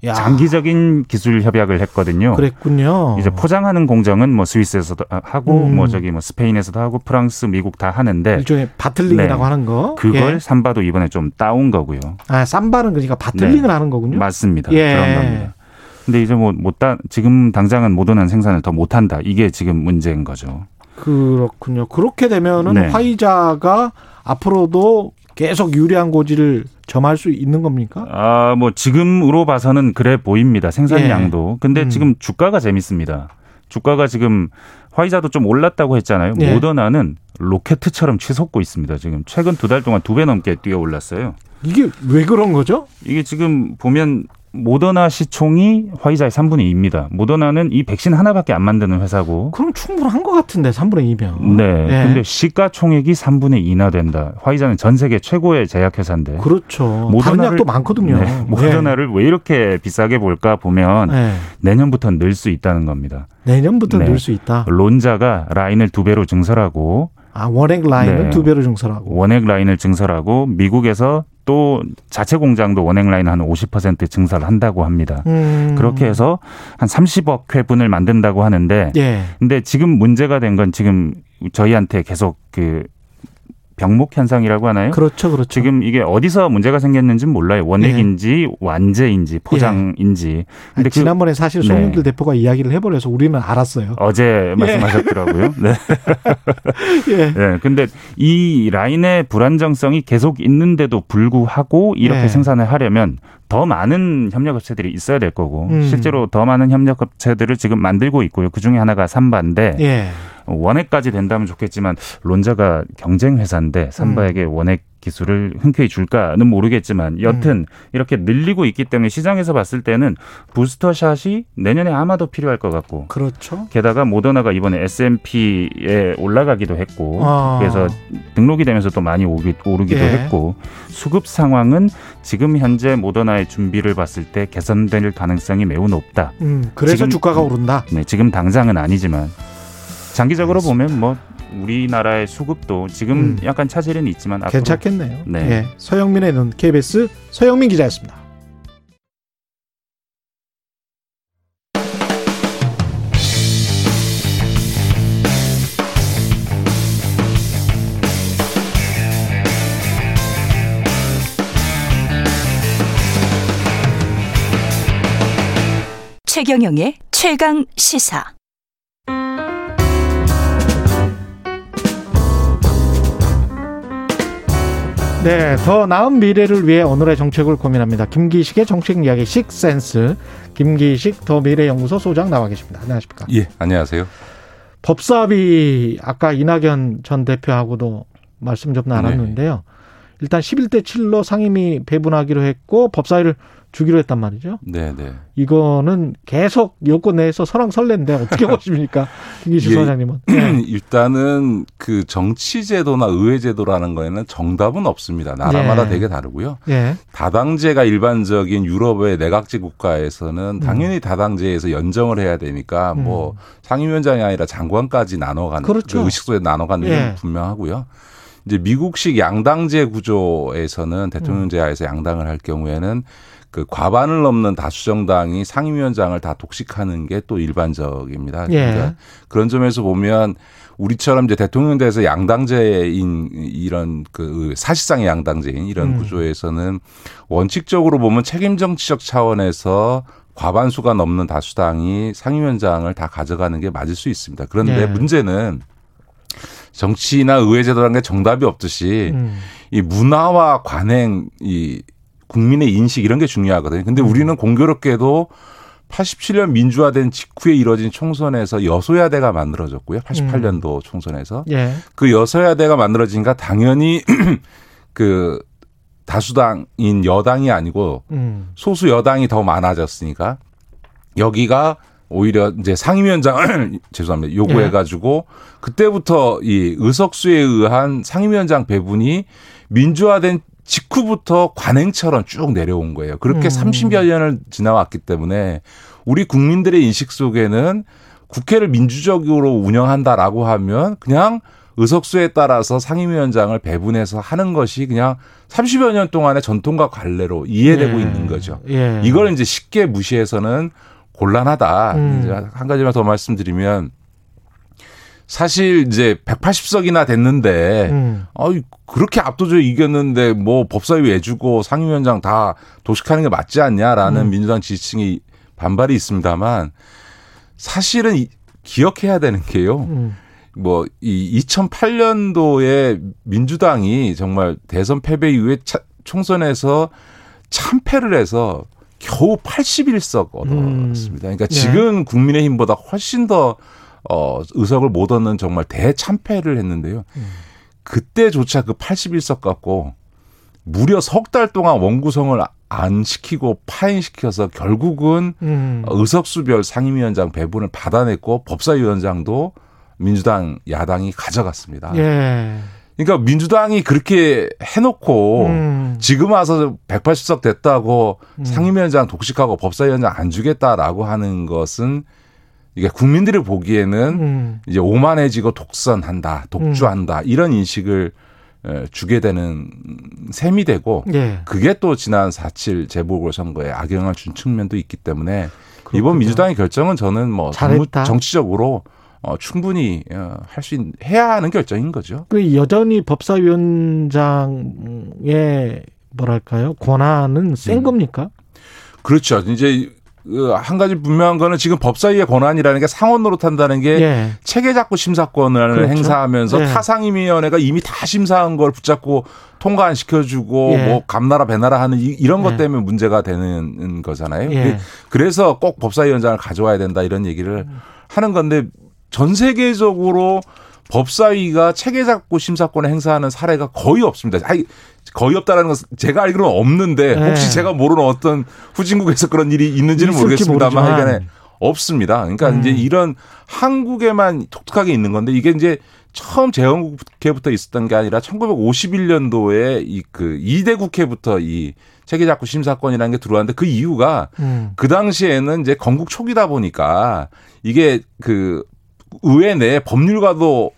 야. 장기적인 기술 협약을 했거든요. 그랬군요. 이제 포장하는 공정은 뭐 스위스에서도 하고 음. 뭐 저기 뭐 스페인에서도 하고 프랑스, 미국 다 하는데 일종의 bottling이라고 네. 하는 거. 그걸 예. 삼바도 이번에 좀 따온 거고요. 아, 삼바는 그러니까 bottling을 네. 하는 거군요. 맞습니다. 예. 그런 겁니다. 근데 이제 뭐 모더나 지금 당장은 모더나는 생산을 더 못 한다. 이게 지금 문제인 거죠. 그렇군요. 그렇게 되면은 네. 화이자가 앞으로도 계속 유리한 고지를 점할 수 있는 겁니까? 아, 뭐 지금으로 봐서는 그래 보입니다. 생산량도. 예. 근데 음. 지금 주가가 재밌습니다. 주가가 지금 화이자도 좀 올랐다고 했잖아요. 예. 모더나는 로켓처럼 치솟고 있습니다. 지금 최근 두 달 동안 두 배 넘게 뛰어 올랐어요. 이게 왜 그런 거죠? 이게 지금 보면 모더나 시총이 화이자의 3분의 2입니다. 모더나는 이 백신 하나밖에 안 만드는 회사고. 그럼 충분한 것 같은데 3분의 2면. 네. 네. 근데 시가총액이 3분의 2나 된다. 화이자는 전 세계 최고의 제약회사인데. 그렇죠. 모더나를, 약도 많거든요. 네. 모더나를 네. 왜 이렇게 비싸게 볼까 보면 네. 내년부터 늘수 있다는 겁니다. 내년부터 네. 늘수 있다. 론자가 라인을 두 배로 증설하고 아, 원액 라인을 네. 두 배로 증설하고. 원액 라인을 증설하고 미국에서 또 자체 공장도 원액 라인 한 50% 증설을 한다고 합니다. 음. 그렇게 해서 한 30억 회분을 만든다고 하는데 예. 근데 지금 문제가 된 건 지금 저희한테 계속 그 병목 현상이라고 하나요? 그렇죠, 그렇죠. 지금 이게 어디서 문제가 생겼는지 몰라요. 원액인지 예. 완제인지 포장인지. 예. 근데 그 지난번에 사실 네. 송영길 네. 대표가 이야기를 해버려서 우리는 알았어요. 어제 예. 말씀하셨더라고요. 네. 예. 네. 근데 이 라인의 불안정성이 계속 있는데도 불구하고 이렇게 예. 생산을 하려면 더 많은 협력업체들이 있어야 될 거고 음. 실제로 더 많은 협력업체들을 지금 만들고 있고요. 그 중에 하나가 삼바인데. 예. 원액까지 된다면 좋겠지만 론자가 경쟁 회사인데 삼바에게 음. 원액 기술을 흔쾌히 줄까는 모르겠지만 여튼 음. 이렇게 늘리고 있기 때문에 시장에서 봤을 때는 부스터샷이 내년에 아마도 필요할 것 같고 그렇죠. 게다가 모더나가 이번에 S&P에 올라가기도 했고 아. 그래서 등록이 되면서 또 많이 오기, 오르기도 예. 했고 수급 상황은 지금 현재 모더나의 준비를 봤을 때 개선될 가능성이 매우 높다. 음, 그래서 지금, 주가가 오른다. 네, 지금 당장은 아니지만 장기적으로 알겠습니다. 보면 뭐 우리나라의 수급도 지금 음. 약간 차질은 있지만 괜찮겠네요. 네. 네. 서영민의 눈 KBS 서영민 기자였습니다. 최경영의 최강 시사. 네, 더 나은 미래를 위해 오늘의 정책을 고민합니다. 김기식의 정책 이야기 식센스. 김기식 더 미래연구소 소장 나와 계십니다. 안녕하십니까? 예, 안녕하세요. 법사위 아까 이낙연 전 대표하고도 말씀 좀 나눴는데요. 네. 일단 11대 7로 상임위 배분하기로 했고 법사위를 주기로 했단 말이죠. 네, 네. 이거는 계속 여권 내에서 설왕설래인데 어떻게 보십니까? 김기수 소장님은. 네. 일단은 그 정치제도나 의회제도라는 거에는 정답은 없습니다. 나라마다 네. 되게 다르고요. 네. 다당제가 일반적인 유럽의 내각제 국가에서는 당연히 음. 다당제에서 연정을 해야 되니까 음. 뭐 상임위원장이 아니라 장관까지 나눠가는 그렇죠. 그 의식소에 나눠가는 게 예. 분명하고요. 이제 미국식 양당제 구조에서는 대통령제 하에서 양당을 할 경우에는 그 과반을 넘는 다수 정당이 상임위원장을 다 독식하는 게 또 일반적입니다. 예. 그러니까 그런 점에서 보면 우리처럼 이제 대통령대에서 양당제인 이런 그 사실상의 양당제인 이런 음. 구조에서는 원칙적으로 보면 책임 정치적 차원에서 과반수가 넘는 다수당이 상임위원장을 다 가져가는 게 맞을 수 있습니다. 그런데 예. 문제는 정치나 의회제도라는 게 정답이 없듯이 음. 이 문화와 관행 이 국민의 인식 이런 게 중요하거든요. 근데 음. 우리는 공교롭게도 87년 민주화된 직후에 이뤄진 총선에서 여소야대가 만들어졌고요. 88년도 음. 총선에서. 예. 그 여소야대가 만들어지니까 당연히 그 다수당인 여당이 아니고 음. 소수 여당이 더 많아졌으니까 여기가 오히려 이제 상임위원장을 죄송합니다 요구해가지고 예. 그때부터 이 의석수에 의한 상임위원장 배분이 민주화된 직후부터 관행처럼 쭉 내려온 거예요. 그렇게 음. 30여 년을 지나왔기 때문에 우리 국민들의 인식 속에는 국회를 민주적으로 운영한다라고 하면 그냥 의석수에 따라서 상임위원장을 배분해서 하는 것이 그냥 30여 년 동안의 전통과 관례로 이해되고 예. 있는 거죠. 예. 이걸 이제 쉽게 무시해서는 곤란하다. 음. 이제 한 가지만 더 말씀드리면 사실 이제 180석이나 됐는데 음. 어 그렇게 압도적으로 이겼는데 뭐 법사위 왜 주고 상임위원장 다 도식하는 게 맞지 않냐라는 음. 민주당 지지층이 반발이 있습니다만 사실은 기억해야 되는 게요. 음. 뭐 이 2008년도에 민주당이 정말 대선 패배 이후에 차, 총선에서 참패를 해서 겨우 81석 얻었습니다. 그러니까 네. 지금 국민의힘보다 훨씬 더 어, 의석을 못 얻는 정말 대참패를 했는데요. 음. 그때조차 그 81석 갖고 무려 석 달 동안 원구성을 안 시키고 파행시켜서 결국은 음. 의석수별 상임위원장 배분을 받아냈고 법사위원장도 민주당 야당이 가져갔습니다. 예. 그러니까 민주당이 그렇게 해놓고 음. 지금 와서 180석 됐다고 음. 상임위원장 독식하고 법사위원장 안 주겠다라고 하는 것은 이게 국민들이 보기에는 음. 이제 오만해지고 독선한다, 독주한다 음. 이런 인식을 주게 되는 셈이 되고 예. 그게 또 지난 4.7 재보궐 선거에 악영향을 준 측면도 있기 때문에 그렇군요. 이번 민주당의 결정은 저는 뭐 잘했다. 정치적으로 어, 충분히 어, 할수 해야 하는 결정인 거죠. 그 여전히 법사위원장의 뭐랄까요 권한은 센 음. 겁니까? 그렇죠. 이제 그한 가지 분명한 거는 지금 법사위의 권한이라는 게 상원 노릇한다는 게 예. 체계 잡고 심사권을 그렇죠. 행사하면서 예. 타상임위원회가 이미 다 심사한 걸 붙잡고 통과 안 시켜주고 예. 뭐 감나라 배나라 하는 이런 것 예. 때문에 문제가 되는 거잖아요. 예. 그래서 꼭 법사위원장을 가져와야 된다 이런 얘기를 음. 하는 건데 전 세계적으로 법사위가 체계 잡고 심사권을 행사하는 사례가 거의 없습니다. 아니, 거의 없다라는 것은 제가 알기로는 없는데 네. 혹시 제가 모르는 어떤 후진국에서 그런 일이 있는지는 모르겠습니다만 하여간에 없습니다. 그러니까 음. 이제 이런 한국에만 독특하게 있는 건데 이게 이제 처음 재헌국회부터 있었던 게 아니라 1951년도에 이 그 2대 국회부터 이 체계작구 심사권이라는 게 들어왔는데 그 이유가 음. 그 당시에는 이제 건국 초기다 보니까 이게 그 의회 내 법률가도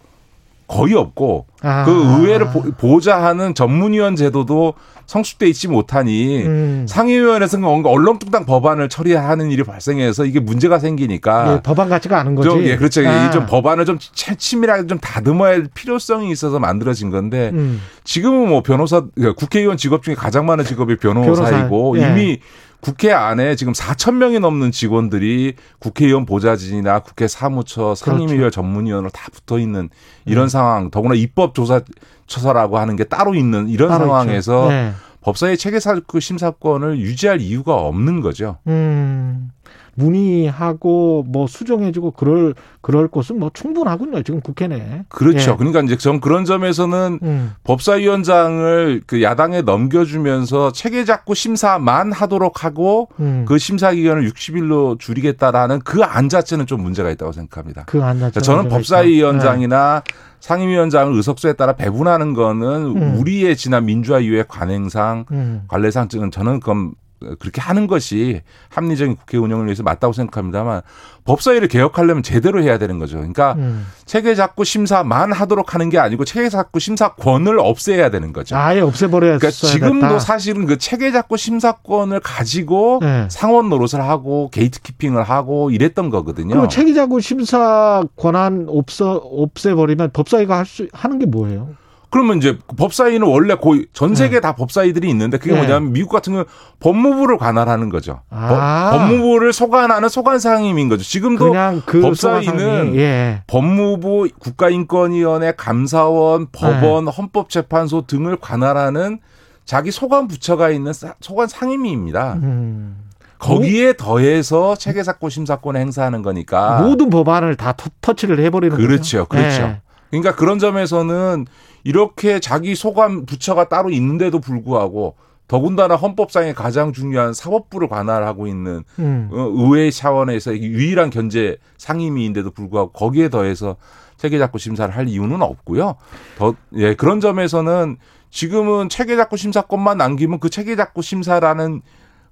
거의 없고 아. 그 의회를 보자 하는 전문위원 제도도 성숙돼 있지 못하니 음. 상임위원회에서 뭔가 얼렁뚱땅 법안을 처리하는 일이 발생해서 이게 문제가 생기니까 예, 법안 같지가 않은 거지. 좀, 예, 그렇죠. 아. 좀 법안을 좀 치밀하게 좀 다듬어야 할 필요성이 있어서 만들어진 건데 음. 지금은 뭐 변호사 그러니까 국회의원 직업 중에 가장 많은 직업이 변호사이고 변호사. 예. 이미 국회 안에 지금 4천 명이 넘는 직원들이 국회의원 보좌진이나 국회 사무처 상임위원 그렇죠. 전문위원으로 다 붙어 있는 이런 음. 상황. 더구나 입법조사처사라고 하는 게 따로 있는 이런 따로 상황에서 네. 법사위 체계 심사권을 유지할 이유가 없는 거죠. 음. 문의하고 뭐 수정해주고 그럴 그럴 곳은 뭐 충분하군요. 지금 국회 내. 그렇죠. 예. 그러니까 이제 전 그런 점에서는 음. 법사위원장을 그 야당에 넘겨주면서 체계 잡고 심사만 하도록 하고 음. 그 심사 기간을 60일로 줄이겠다라는 그 안 자체는 좀 문제가 있다고 생각합니다. 그 안 자체. 그러니까 저는 법사위원장이나 네. 상임위원장을 의석수에 따라 배분하는 거는 음. 우리의 지난 민주화 이후의 관행상 음. 관례상증은 저는 그건 그렇게 하는 것이 합리적인 국회 운영을 위해서 맞다고 생각합니다만 법사위를 개혁하려면 제대로 해야 되는 거죠. 그러니까 음. 체계 잡고 심사만 하도록 하는 게 아니고 체계 잡고 심사권을 없애야 되는 거죠. 아예 없애버려야 그러니까 지금도 사실은 그 체계 잡고 심사권을 가지고 네. 상원 노릇을 하고 게이트키핑을 하고 이랬던 거거든요. 그럼 체계 잡고 심사 권한 없어 없애버리면 법사위가 할 수 하는 게 뭐예요? 그러면 이제 법사위는 원래 거의 전 세계 네. 다 법사위들이 있는데 그게 네. 뭐냐면 미국 같은 경우 는 법무부를 관할하는 거죠. 아. 법 무부를 소관하는 소관 상임인 거죠. 지금도 그 법사위는 예. 법무부 국가인권위원회 감사원 법원 네. 헌법재판소 등을 관할하는 자기 소관 부처가 있는 소관 상임위입니다. 음. 거기에 더해서 체계사건 심사권을 행사하는 거니까 모든 법안을 다 터치를 해버리는 그렇죠, 거죠. 그렇죠. 네. 그러니까 그런 점에서는 이렇게 자기 소관 부처가 따로 있는데도 불구하고 더군다나 헌법상의 가장 중요한 사법부를 관할하고 있는 음. 어, 의회 차원에서 유일한 견제 상임위인데도 불구하고 거기에 더해서 체계작구 심사를 할 이유는 없고요. 더 예, 그런 점에서는 지금은 체계작구 심사권만 남기면 그 체계작구 심사라는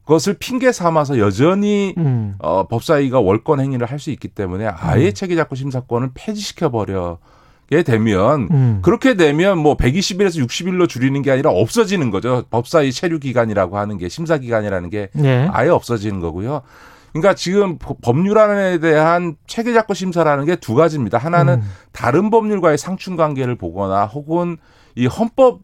것을 핑계 삼아서 여전히 음. 어, 법사위가 월권 행위를 할 수 있기 때문에 아예 음. 체계작구 심사권을 폐지시켜 버려 게 되면 음. 그렇게 되면 뭐 120일에서 60일로 줄이는 게 아니라 없어지는 거죠. 법사위 체류 기간이라고 하는 게 심사 기간이라는 게 네. 아예 없어지는 거고요. 그러니까 지금 법률안에 대한 체계 잡고 심사라는 게 두 가지입니다. 하나는 음. 다른 법률과의 상충 관계를 보거나 혹은 이 헌법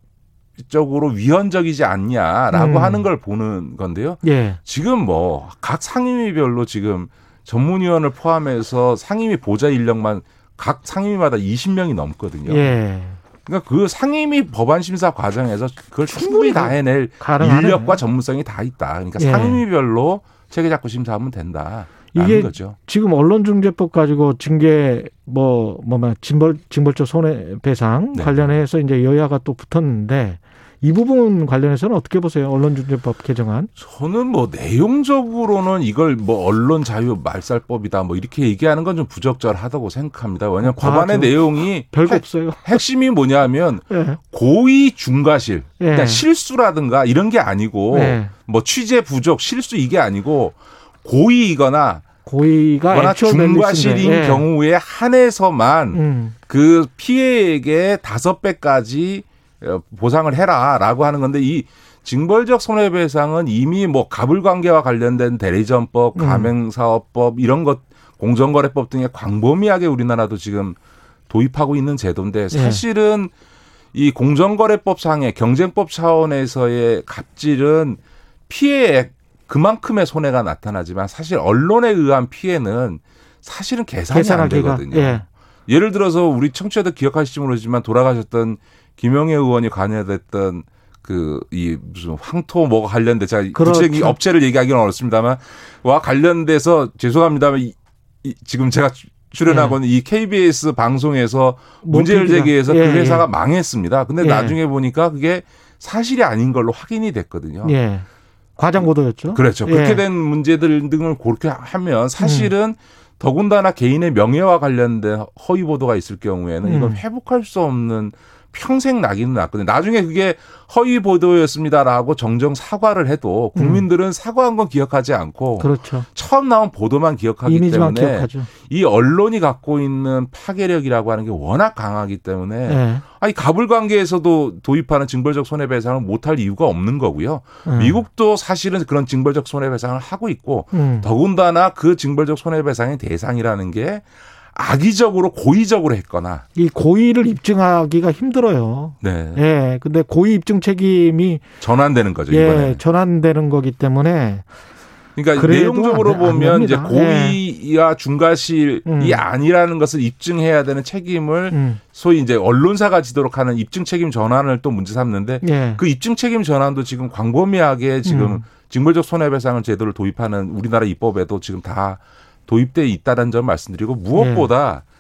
적으로 위헌적이지 않냐라고 음. 하는 걸 보는 건데요. 예. 지금 뭐 각 상임위별로 지금 전문위원을 포함해서 상임위 보좌 인력만 각 상임위마다 20명이 넘거든요. 예. 그러니까 그 상임위 법안 심사 과정에서 그걸 충분히 다 해낼. 인력과 전문성이 다 있다. 그러니까 예. 상임위별로 체계 잡고 심사하면 된다. 이게 거죠. 지금 언론중재법 가지고 징계 뭐 뭐만 징벌 징벌적 손해배상 네. 관련해서 이제 여야가 또 붙었는데 이 부분 관련해서는 어떻게 보세요? 언론중재법 개정안? 저는 뭐 내용적으로는 이걸 뭐 언론 자유 말살법이다 뭐 이렇게 얘기하는 건 좀 부적절하다고 생각합니다. 왜냐하면 아, 법안의 내용이 별거 없어요. 핵심이 뭐냐면 네. 고의 중과실, 네. 그러니까 실수라든가 이런 게 아니고 네. 뭐 취재 부족, 실수 이게 아니고 고의이거나 고의가 중과실인 네. 경우에 한해서만 음. 그 피해액의 다섯 배까지 어, 보상을 해라라고 하는 건데 이 징벌적 손해배상은 이미 뭐 가불관계와 관련된 대리점법, 음. 가맹사업법 이런 것 공정거래법 등의 광범위하게 우리나라도 지금 도입하고 있는 제도인데 네. 사실은 네. 이 공정거래법상의 경쟁법 차원에서의 갑질은 피해액 그만큼의 손해가 나타나지만 사실 언론에 의한 피해는 사실은 계산이 안 되거든요. 예. 예를 들어서 우리 청취자들 기억하실지 모르지만 돌아가셨던 김영애 의원이 관여됐던 그 이 무슨 황토 뭐가 관련돼 제가 그렇죠. 구체적인 업체를 얘기하기는 어렵습니다만 와 관련돼서 죄송합니다만 이, 이, 지금 제가 출연하고 있는 예. 이 KBS 방송에서 문제를 제기해서 그 예, 그 회사가 예. 망했습니다. 근데 예. 나중에 보니까 그게 사실이 아닌 걸로 확인이 됐거든요. 예. 과장 보도였죠. 그렇죠. 그렇게 예. 된 문제들 등을 그렇게 하면 사실은 음. 더군다나 개인의 명예와 관련된 허위 보도가 있을 경우에는 이건 음. 회복할 수 없는 평생 나기는 났거든요. 나중에 그게 허위 보도였습니다라고 정정 사과를 해도 국민들은 음. 사과한 건 기억하지 않고 그렇죠. 처음 나온 보도만 기억하기 때문에 기억하죠. 이 언론이 갖고 있는 파괴력이라고 하는 게 워낙 강하기 때문에 네. 아니 가불 관계에서도 도입하는 징벌적 손해배상을 못할 이유가 없는 거고요. 음. 미국도 사실은 그런 징벌적 손해배상을 하고 있고 음. 더군다나 그 징벌적 손해배상의 대상이라는 게 악의적으로 고의적으로 했거나 이 고의를 입증하기가 힘들어요. 네. 예. 근데 고의 입증 책임이 전환되는 거죠, 예, 이번에 전환되는 거기 때문에 그러니까 내용적으로 보면 이제 고의와 네. 중과실이 음. 아니라는 것을 입증해야 되는 책임을 음. 소위 이제 언론사가 지도록 하는 입증 책임 전환을 또 문제 삼는데 네. 그 입증 책임 전환도 지금 광범위하게 지금 음. 징벌적 손해배상을 제도를 도입하는 우리나라 입법에도 지금 다 도입돼 있다는 점 말씀드리고 무엇보다 네.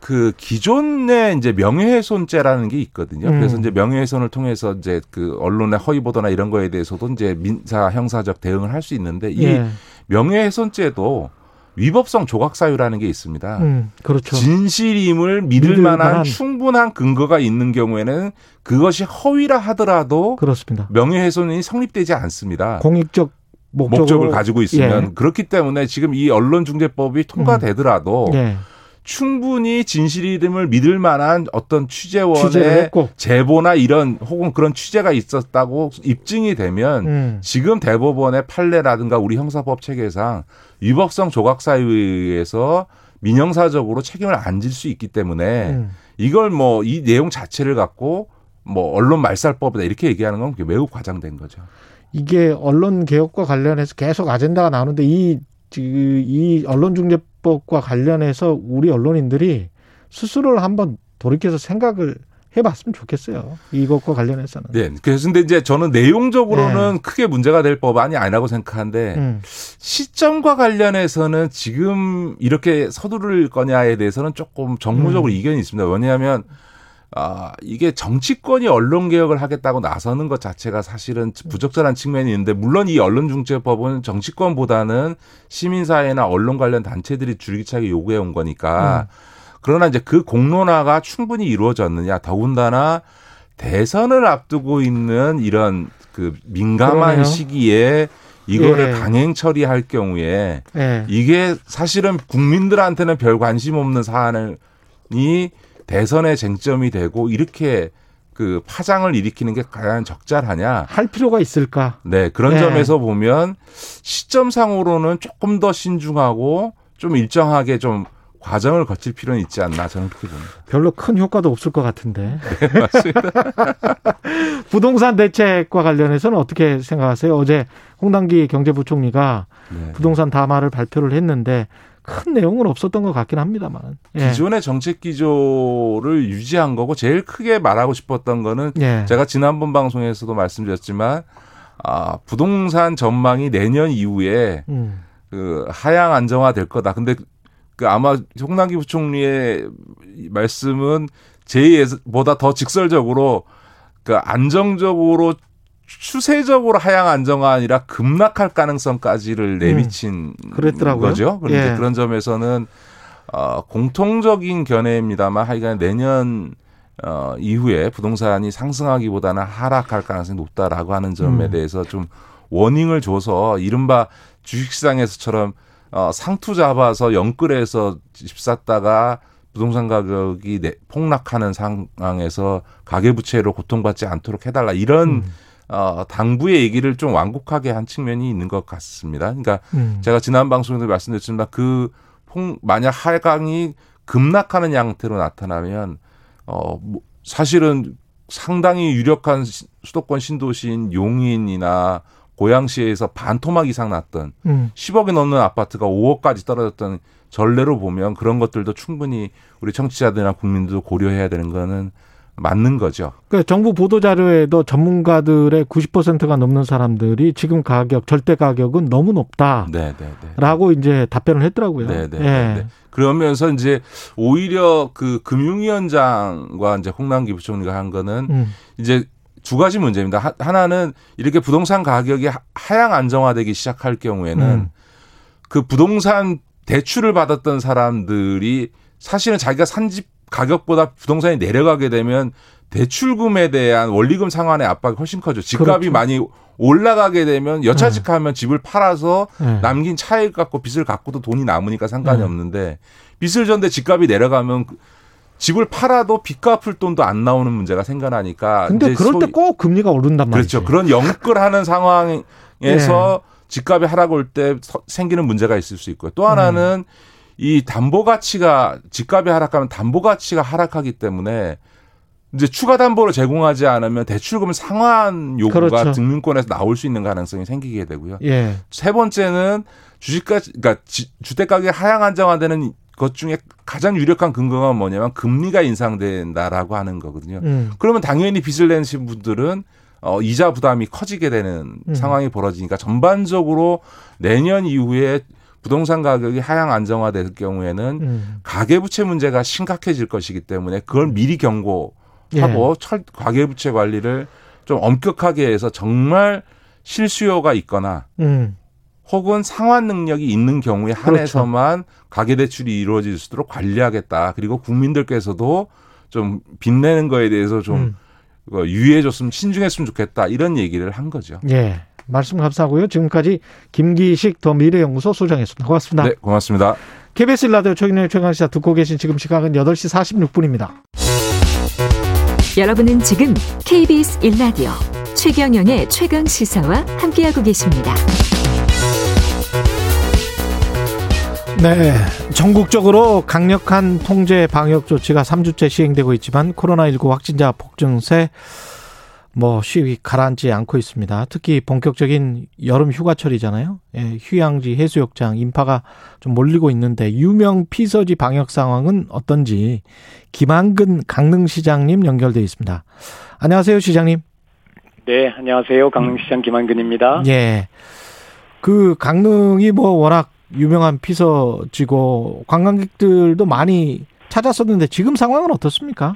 그 기존의 이제 명예훼손죄라는 게 있거든요. 음. 그래서 이제 명예훼손을 통해서 이제 그 언론의 허위 보도나 이런 거에 대해서도 이제 민사 형사적 대응을 할 수 있는데 이 예. 명예훼손죄도 위법성 조각 사유라는 게 있습니다. 음, 그렇죠. 진실임을 믿을, 믿을 만한, 만한, 충분한 근거가 있는 경우에는 그것이 허위라 하더라도 그렇습니다. 명예훼손이 성립되지 않습니다. 공익적 목적을 가지고 있으면 예. 그렇기 때문에 지금 이 언론중재법이 통과되더라도 음. 예. 충분히 진실임을 믿을 만한 어떤 취재원의 제보나 이런 혹은 그런 취재가 있었다고 입증이 되면 음. 지금 대법원의 판례라든가 우리 형사법 체계상 위법성 조각 사유에 의해서 민형사적으로 책임을 안 질 수 있기 때문에 음. 이걸 뭐 이 내용 자체를 갖고 뭐 언론 말살법이다 이렇게 얘기하는 건 매우 과장된 거죠. 이게 언론 개혁과 관련해서 계속 아젠다가 나오는데 이, 이 언론중재법과 관련해서 우리 언론인들이 스스로를 한번 돌이켜서 생각을 해봤으면 좋겠어요. 이것과 관련해서는. 네. 그래서 근데 이제 저는 내용적으로는 네. 크게 문제가 될 법안이 아니라고 생각하는데 음. 시점과 관련해서는 지금 이렇게 서두를 거냐에 대해서는 조금 정무적으로 음. 이견이 있습니다. 왜냐하면 아, 이게 정치권이 언론 개혁을 하겠다고 나서는 것 자체가 사실은 부적절한 측면이 있는데 물론 이 언론중재법은 정치권보다는 시민사회나 언론 관련 단체들이 줄기차게 요구해 온 거니까 음. 그러나 이제 그 공론화가 충분히 이루어졌느냐 더군다나 대선을 앞두고 있는 이런 그 민감한 그러네요. 시기에 이거를 예. 강행 처리할 경우에 예. 이게 사실은 국민들한테는 별 관심 없는 사안이 대선의 쟁점이 되고 이렇게 그 파장을 일으키는 게 과연 적절하냐 할 필요가 있을까? 네 그런 예. 점에서 보면 시점상으로는 조금 더 신중하고 좀 일정하게 좀 과정을 거칠 필요는 있지 않나 저는 그렇게 봅니다. 별로 큰 효과도 없을 것 같은데. 네, 맞습니다. 부동산 대책과 관련해서는 어떻게 생각하세요? 어제 홍당기 경제부총리가 네. 부동산 담화를 발표를 했는데 큰 내용은 없었던 것 같긴 합니다만. 예. 기존의 정책 기조를 유지한 거고 제일 크게 말하고 싶었던 거는 예. 제가 지난번 방송에서도 말씀드렸지만 아, 부동산 전망이 내년 이후에 음. 그 하향 안정화 될 거다. 근데 그 아마 홍남기 부총리의 말씀은 제보다 더 직설적으로 그 안정적으로 추세적으로 하향 안정화 아니라 급락할 가능성까지를 내비친 음, 그랬더라고요. 거죠. 그런데 예. 그런 점에서는 어, 공통적인 견해입니다만 하여간 내년 어, 이후에 부동산이 상승하기보다는 하락할 가능성이 높다라고 하는 점에 음. 대해서 좀 워닝을 줘서 이른바 주식시장에서처럼 어, 상투 잡아서 영끌해서 집 샀다가 부동산 가격이 내, 폭락하는 상황에서 가계부채로 고통받지 않도록 해달라 이런 음. 어, 당부의 얘기를 좀 완곡하게 한 측면이 있는 것 같습니다. 그러니까 음. 제가 지난 방송에도 말씀드렸지만 그 폭, 만약 하강이 급락하는 양태로 나타나면 어, 뭐 사실은 상당히 유력한 수도권 신도시인 용인이나 고양시에서 반토막 이상 났던 음. 10억이 넘는 아파트가 5억까지 떨어졌던 전례로 보면 그런 것들도 충분히 우리 청취자들이나 국민들도 고려해야 되는 거는 맞는 거죠. 그 정부 보도 자료에도 전문가들의 90%가 넘는 사람들이 지금 가격 절대 가격은 너무 높다라고 네, 네, 네. 이제 답변을 했더라고요. 네, 네, 예. 네. 그러면서 이제 오히려 그 금융위원장과 이제 홍남기 부총리가 한 거는 음. 이제 두 가지 문제입니다. 하나는 이렇게 부동산 가격이 하향 안정화되기 시작할 경우에는 음. 그 부동산 대출을 받았던 사람들이 사실은 자기가 산 집 가격보다 부동산이 내려가게 되면 대출금에 대한 원리금 상환의 압박이 훨씬 커져. 집값이 그렇죠. 많이 올라가게 되면 여차직하면 네. 집을 팔아서 네. 남긴 차익 갖고 빚을 갖고도 돈이 남으니까 상관이 네. 없는데 빚을 졌는데 집값이 내려가면 집을 팔아도 빚 갚을 돈도 안 나오는 문제가 생겨나니까. 근데 그럴 때 꼭 금리가 오른단 말이죠. 그렇죠. 그런 영끌하는 상황에서 네. 집값이 하락 올 때 생기는 문제가 있을 수 있고요. 또 하나는 음. 이 담보 가치가 집값이 하락하면 담보 가치가 하락하기 때문에 이제 추가 담보를 제공하지 않으면 대출금 상환 요구가 그렇죠. 등록권에서 나올 수 있는 가능성이 생기게 되고요. 예. 세 번째는 주식가 그러니까 주택 가격이 하향 안정화되는 것 중에 가장 유력한 근거가 뭐냐면 금리가 인상된다라고 하는 거거든요. 음. 그러면 당연히 빚을 내신 분들은 어, 이자 부담이 커지게 되는 음. 상황이 벌어지니까 전반적으로 내년 이후에 부동산 가격이 하향 안정화될 경우에는 음. 가계부채 문제가 심각해질 것이기 때문에 그걸 미리 경고하고 예. 철, 가계부채 관리를 좀 엄격하게 해서 정말 실수요가 있거나 음. 혹은 상환 능력이 있는 경우에 한해서만 그렇죠. 가계대출이 이루어질 수 있도록 관리하겠다. 그리고 국민들께서도 좀 빚내는 거에 대해서 좀 음. 유의해줬으면 신중했으면 좋겠다. 이런 얘기를 한 거죠. 예. 말씀 감사하고요. 지금까지 김기식 더 미래연구소 소장이었습니다. 고맙습니다. 네, 고맙습니다. KBS 라디오 최근의 최강시사 듣고 계신 지금 시각은 8시 46분입니다. 여러분은 지금 KBS 1라디오 최경영의 최강 시사와 함께하고 계십니다. 네. 전국적으로 강력한 통제 방역 조치가 3주째 시행되고 있지만 코로나19 확진자 폭증세 뭐 쉬위 가라앉지 않고 있습니다. 특히 본격적인 여름 휴가철이잖아요. 예, 휴양지, 해수욕장, 인파가 좀 몰리고 있는데 유명 피서지 방역 상황은 어떤지 김한근 강릉시장님 연결돼 있습니다. 안녕하세요, 시장님. 네, 안녕하세요. 강릉시장 김한근입니다. 예. 그 강릉이 뭐 워낙 유명한 피서지고 관광객들도 많이 찾았었는데 지금 상황은 어떻습니까?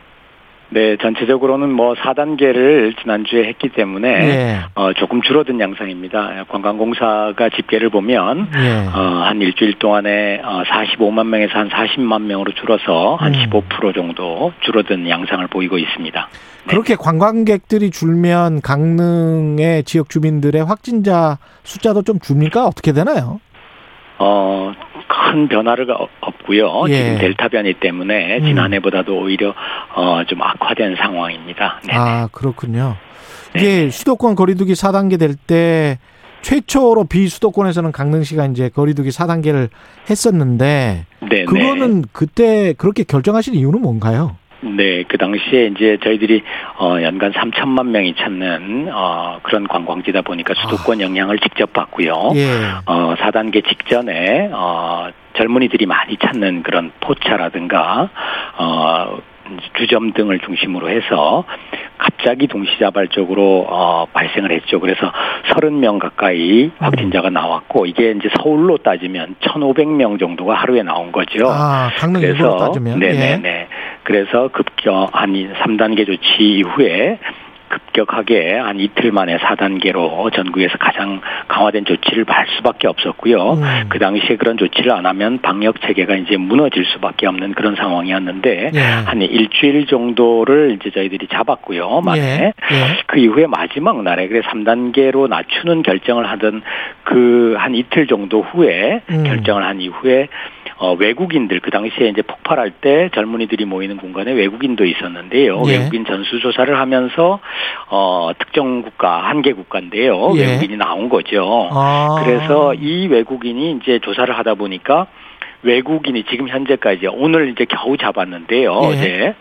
네, 전체적으로는 뭐 4단계를 지난주에 했기 때문에 예. 어, 조금 줄어든 양상입니다. 관광공사가 집계를 보면 예. 어, 한 일주일 동안에 어, 45만 명에서 한 40만 명으로 줄어서 한 음. 15% 정도 줄어든 양상을 보이고 있습니다. 네. 그렇게 관광객들이 줄면 강릉의 지역 주민들의 확진자 숫자도 좀 줍니까? 어떻게 되나요? 어, 큰 변화가 없고요. 예. 지금 델타 변이 때문에 음. 지난해보다도 오히려 어, 좀 악화된 상황입니다. 네네. 아, 그렇군요. 이게 네 수도권 거리두기 4단계 될 때 최초로 비수도권에서는 강릉시가 이제 거리두기 4단계를 했었는데 네네. 그거는 그때 그렇게 결정하신 이유는 뭔가요? 네, 그 당시에 이제 저희들이 어 연간 3천만 명이 찾는 어 그런 관광지다 보니까 수도권 아. 영향을 직접 받고요. 예. 어 4단계 직전에 어 젊은이들이 많이 찾는 그런 포차라든가 어 주점 등을 중심으로 해서 갑자기 동시자발적으로 어, 발생을 했죠. 그래서 30명 가까이 확진자가 나왔고 이게 이제 서울로 따지면 1,500명 정도가 하루에 나온 거죠. 아, 강릉 그래서 따지면 네네네. 예. 그래서 급격 한 3단계 조치 이후에 급격하게 한 이틀 만에 4단계로 전국에서 가장 강화된 조치를 할 수밖에 없었고요. 음. 그 당시에 그런 조치를 안 하면 방역 체계가 이제 무너질 수밖에 없는 그런 상황이었는데 예. 한 일주일 정도를 이제 저희들이 잡았고요. 만에 예. 예. 그 이후에 마지막 날에 그래 3단계로 낮추는 결정을 하던 그 한 이틀 정도 후에 음. 결정을 한 이후에 어, 외국인들 그 당시에 이제 폭발할 때 젊은이들이 모이는 공간에 외국인도 있었는데요. 예. 외국인 전수 조사를 하면서 어, 특정 국가 한 개 국가인데요. 예. 외국인이 나온 거죠. 아. 그래서 이 외국인이 이제 조사를 하다 보니까 외국인이 지금 현재까지 오늘 이제 겨우 잡았는데요. 예. 어제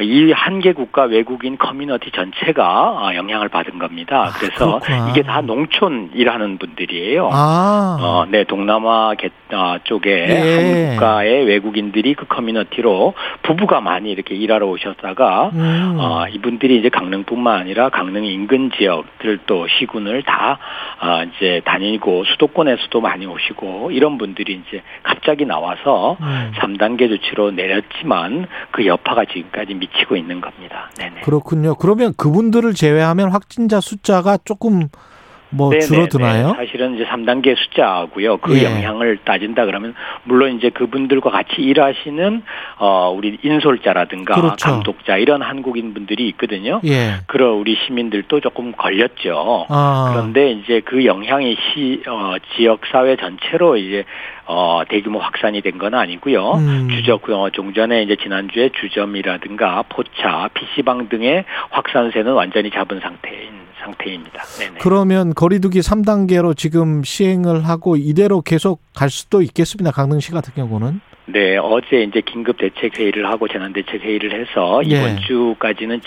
이 한 개 국가 외국인 커뮤니티 전체가 어, 영향을 받은 겁니다. 아, 그래서 그 이게 다 농촌 일하는 분들이에요. 아. 어, 네, 동남아 어, 쪽에 예. 한 국가의 외국인들이 그 커뮤니티로 부부가 많이 이렇게 일하러 오셨다가 음. 어, 이분들이 이제 강릉뿐만 아니라 강릉 인근 지역들 또 시군을 다 어, 이제 다니고 수도권에서도 많이 오시고 이런 분들이 이제 갑자기 나와. 나와서 음. 3단계 조치로 내렸지만 그 여파가 지금까지 미치고 있는 겁니다. 네네. 그렇군요. 그러면 그분들을 제외하면 확진자 숫자가 조금 뭐 네네네. 줄어드나요? 사실은 이제 3단계 숫자고요. 그 예. 영향을 따진다 그러면 물론 이제 그분들과 같이 일하시는 어 우리 인솔자라든가 그렇죠. 감독자 이런 한국인 분들이 있거든요. 예. 그런 우리 시민들도 조금 걸렸죠. 아. 그런데 이제 그 영향이 시 어, 지역 사회 전체로 이제 어, 대규모 확산이 된 건 아니고요. 음. 주적 어, 종전에 이제 지난주에 주점이라든가 포차, PC방 등의 확산세는 완전히 잡은 상태인 상태입니다. 네네. 그러면 거리두기 3단계로 지금 시행을 하고 이대로 계속 갈 수도 있겠습니다. 강릉시 같은 경우는. 네, 어제 이제 긴급 대책 회의를 하고 재난 대책 회의를 해서 이번 예. 주까지는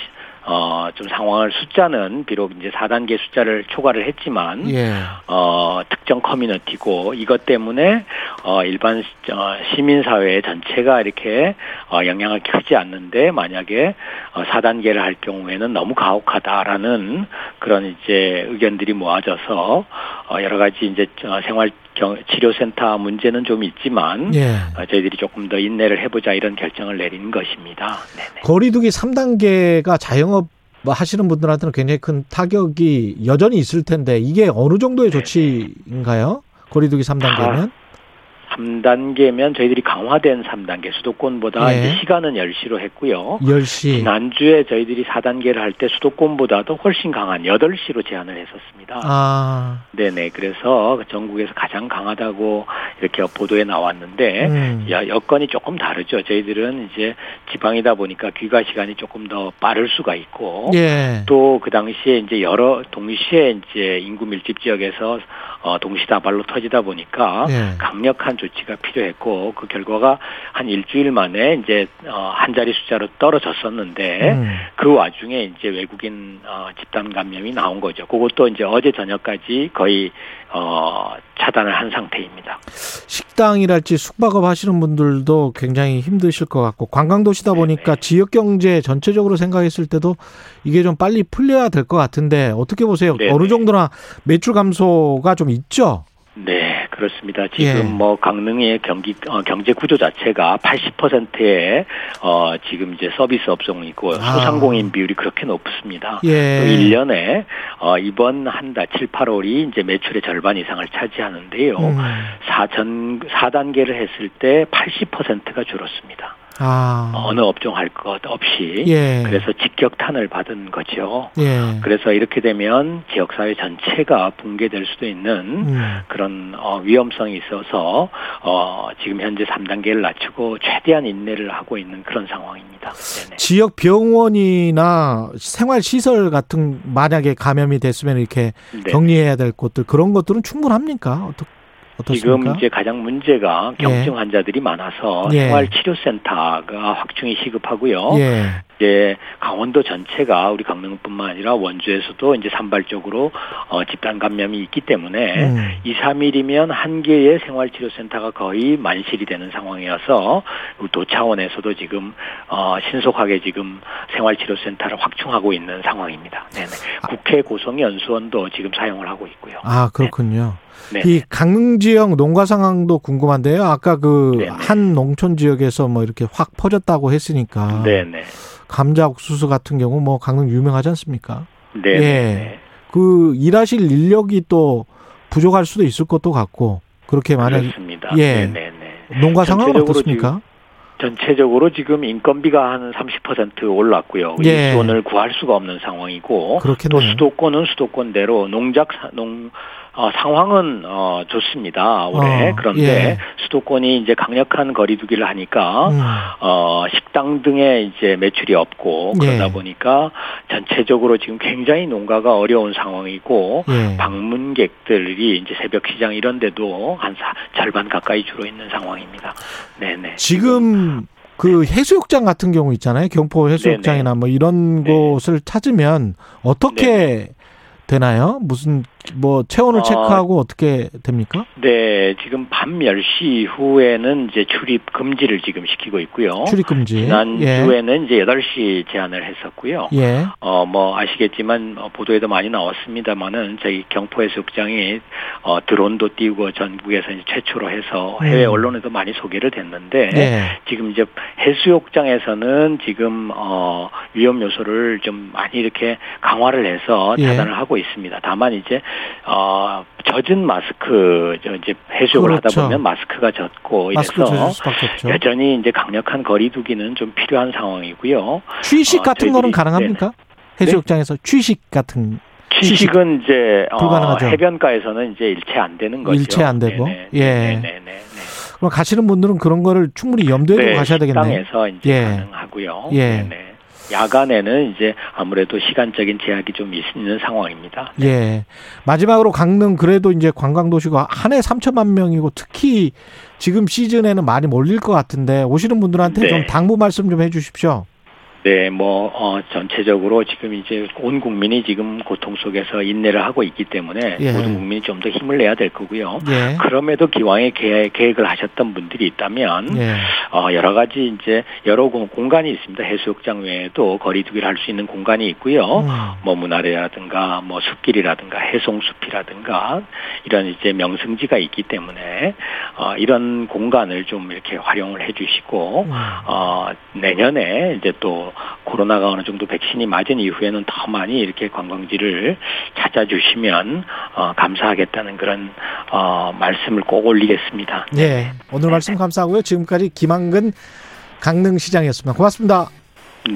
어, 좀 상황을 숫자는 비록 이제 4단계 숫자를 초과를 했지만, 예. 어, 특정 커뮤니티고 이것 때문에, 어, 일반, 어, 시민 사회 전체가 이렇게, 어, 영향을 크지 않는데 만약에, 어, 4단계를 할 경우에는 너무 가혹하다라는 그런 이제 의견들이 모아져서, 어, 여러 가지 이제 어, 생활 치료센터 문제는 좀 있지만 예. 어, 저희들이 조금 더 인내를 해보자 이런 결정을 내린 것입니다. 네네. 거리두기 3단계가 자영업 하시는 분들한테는 굉장히 큰 타격이 여전히 있을 텐데 이게 어느 정도의 조치인가요? 거리두기 3단계면? 3단계면 저희들이 강화된 3단계 수도권보다 네. 이제 시간은 10시로 했고요. 10시. 지난주에 저희들이 4단계를 할 때 수도권보다도 훨씬 강한 8시로 제한을 했었습니다. 아. 네네. 그래서 전국에서 가장 강하다고 이렇게 보도에 나왔는데 음. 여건이 조금 다르죠. 저희들은 이제 지방이다 보니까 귀가 시간이 조금 더 빠를 수가 있고 예. 또그 당시에 이제 여러 동시에 이제 인구 밀집 지역에서 어, 동시다발로 터지다 보니까 예. 강력한 조치가 필요했고 그 결과가 한 일주일 만에 이제 어, 한 자리 숫자로 떨어졌었는데 음. 그 와중에 이제 외국인 어, 집단 감염이 나온 거죠. 그것도 이제 어제 저녁까지 거의 어, 차단을 한 상태입니다. 식당이랄지 숙박업 하시는 분들도 굉장히 힘드실 것 같고 관광도시다 보니까 지역 경제 전체적으로 생각했을 때도 이게 좀 빨리 풀려야 될 것 같은데 어떻게 보세요? 네네. 어느 정도나 매출 감소가 좀 있죠? 네, 그렇습니다. 지금 예. 뭐 강릉의 경기 어, 경제 구조 자체가 80%의 어 지금 이제 서비스 업종이고 아. 소상공인 비율이 그렇게 높습니다. 예. 또 1년에 어 이번 한 달 7, 8월이 이제 매출의 절반 이상을 차지하는데요. 음. 4전 4단계를 했을 때 80%가 줄었습니다. 아. 어느 업종 할 것 없이 예. 그래서 직격탄을 받은 거죠. 예. 그래서 이렇게 되면 지역 사회 전체가 붕괴될 수도 있는 음. 그런 어, 위험성이 있어서 어, 지금 현재 3단계를 낮추고 최대한 인내를 하고 있는 그런 상황입니다. 네네. 지역 병원이나 생활 시설 같은 만약에 감염이 됐으면 이렇게 네 격리해야 될 곳들 그런 것들은 충분합니까? 어떻게? 어떻습니까? 지금 이제 가장 문제가 경증 예. 환자들이 많아서 예. 생활치료센터가 확충이 시급하고요. 예. 이제 강원도 전체가 우리 강릉뿐만 아니라 원주에서도 이제 산발적으로 어, 집단 감염이 있기 때문에 음. 2, 3일이면 한 개의 생활치료센터가 거의 만실이 되는 상황이어서 도 차원에서도 지금 어, 신속하게 지금 생활치료센터를 확충하고 있는 상황입니다. 네네. 국회 고성연수원도 지금 사용을 하고 있고요. 아 그렇군요. 네. 이 강릉 지역 농가 상황도 궁금한데요. 아까 그 한 농촌 지역에서 뭐 이렇게 확 퍼졌다고 했으니까. 네네. 감자 옥수수 같은 경우 뭐 강릉 유명하지 않습니까? 네. 예. 그 일하실 인력이 또 부족할 수도 있을 것도 같고 그렇게 만약 그렇습니다. 예. 네네. 농가 상황은 어떻습니까? 전체적으로 지금 인건비가 한 30% 올랐고요. 예. 일손을 구할 수가 없는 상황이고 그렇겠네요. 또 수도권은 수도권대로 농작 농 어, 상황은 어, 좋습니다. 올해 어, 그런데 예. 수도권이 이제 강력한 거리두기를 하니까 음. 어, 식당 등의 이제 매출이 없고 그러다 예. 보니까 전체적으로 지금 굉장히 농가가 어려운 상황이고 예. 방문객들이 이제 새벽 시장 이런 데도 한 사, 절반 가까이 줄어 있는 상황입니다. 네네. 지금 그 해수욕장 같은 경우 있잖아요. 경포 해수욕장이나 네네. 뭐 이런 네. 곳을 찾으면 어떻게 네네. 되나요? 무슨 뭐 체온을 어, 체크하고 어떻게 됩니까? 네, 지금 밤 10시 이후에는 이제 출입 금지를 지금 시키고 있고요. 출입 금지. 지난 예. 주에는 이제 8시 제한을 했었고요. 예. 어, 뭐 아시겠지만 어, 보도에도 많이 나왔습니다만은 저희 경포 해수욕장이 어, 드론도 띄우고 전국에서 이제 최초로 해서 해외 음. 언론에도 많이 소개를 됐는데 예. 지금 이제 해수욕장에서는 지금 어, 위험 요소를 좀 많이 이렇게 강화를 해서 예. 차단을 하고 있습니다. 다만 이제 어, 젖은 마스크, 저 이제 해수욕을 그렇죠. 하다 보면 마스크가 젖고 이래서 여전히 이제 강력한 거리두기는 좀 필요한 상황이고요. 취식 어, 같은 거는 가능합니까? 네. 해수욕장에서 네? 취식 같은 취식은 이제 어, 해변가에서는 이제 일체 안 되는 거죠. 일체 안 되고. 네네. 예. 네네네. 그럼 가시는 분들은 그런 거를 충분히 염두에 두고 네, 가셔야 되겠네요. 식당에서 이제 예. 가능하고요. 예. 네네. 야간에는 이제 아무래도 시간적인 제약이 좀 있는 상황입니다. 네. 예. 마지막으로 강릉 그래도 이제 관광 도시가 한 해 3천만 명이고 특히 지금 시즌에는 많이 몰릴 것 같은데 오시는 분들한테 네. 좀 당부 말씀 좀 해주십시오. 네, 뭐, 어, 전체적으로 지금 이제 온 국민이 지금 고통 속에서 인내를 하고 있기 때문에 예. 모든 국민이 좀 더 힘을 내야 될 거고요. 예. 그럼에도 기왕에 계획, 을 하셨던 분들이 있다면, 예. 어, 여러 가지 이제 여러 공 간이 있습니다. 해수욕장 외에도 거리두기를 할 수 있는 공간이 있고요. 음. 뭐 문화래라든가 뭐 숲길이라든가 해송숲이라든가 이런 이제 명승지가 있기 때문에, 어, 이런 공간을 좀 이렇게 활용을 해 주시고, 음. 어, 내년에 이제 또 코로나가 어느 정도 백신이 맞은 이후에는 더 많이 이렇게 관광지를 찾아주시면 어, 감사하겠다는 그런 어, 말씀을 꼭 올리겠습니다. 네, 오늘 말씀 감사하고요. 지금까지 김한근 강릉시장이었습니다. 고맙습니다.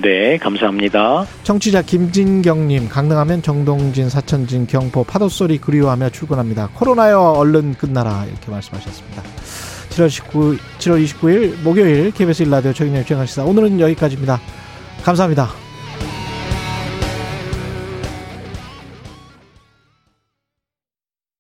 네, 감사합니다. 청취자 김진경님, 강릉하면 정동진, 사천진, 경포, 파도소리 그리워하며 출근합니다. 코로나여 얼른 끝나라. 이렇게 말씀하셨습니다. 7월 19, 7월 29일 목요일 KBS 일라디오 최경영 최강시사 오늘은 여기까지입니다. 감사합니다.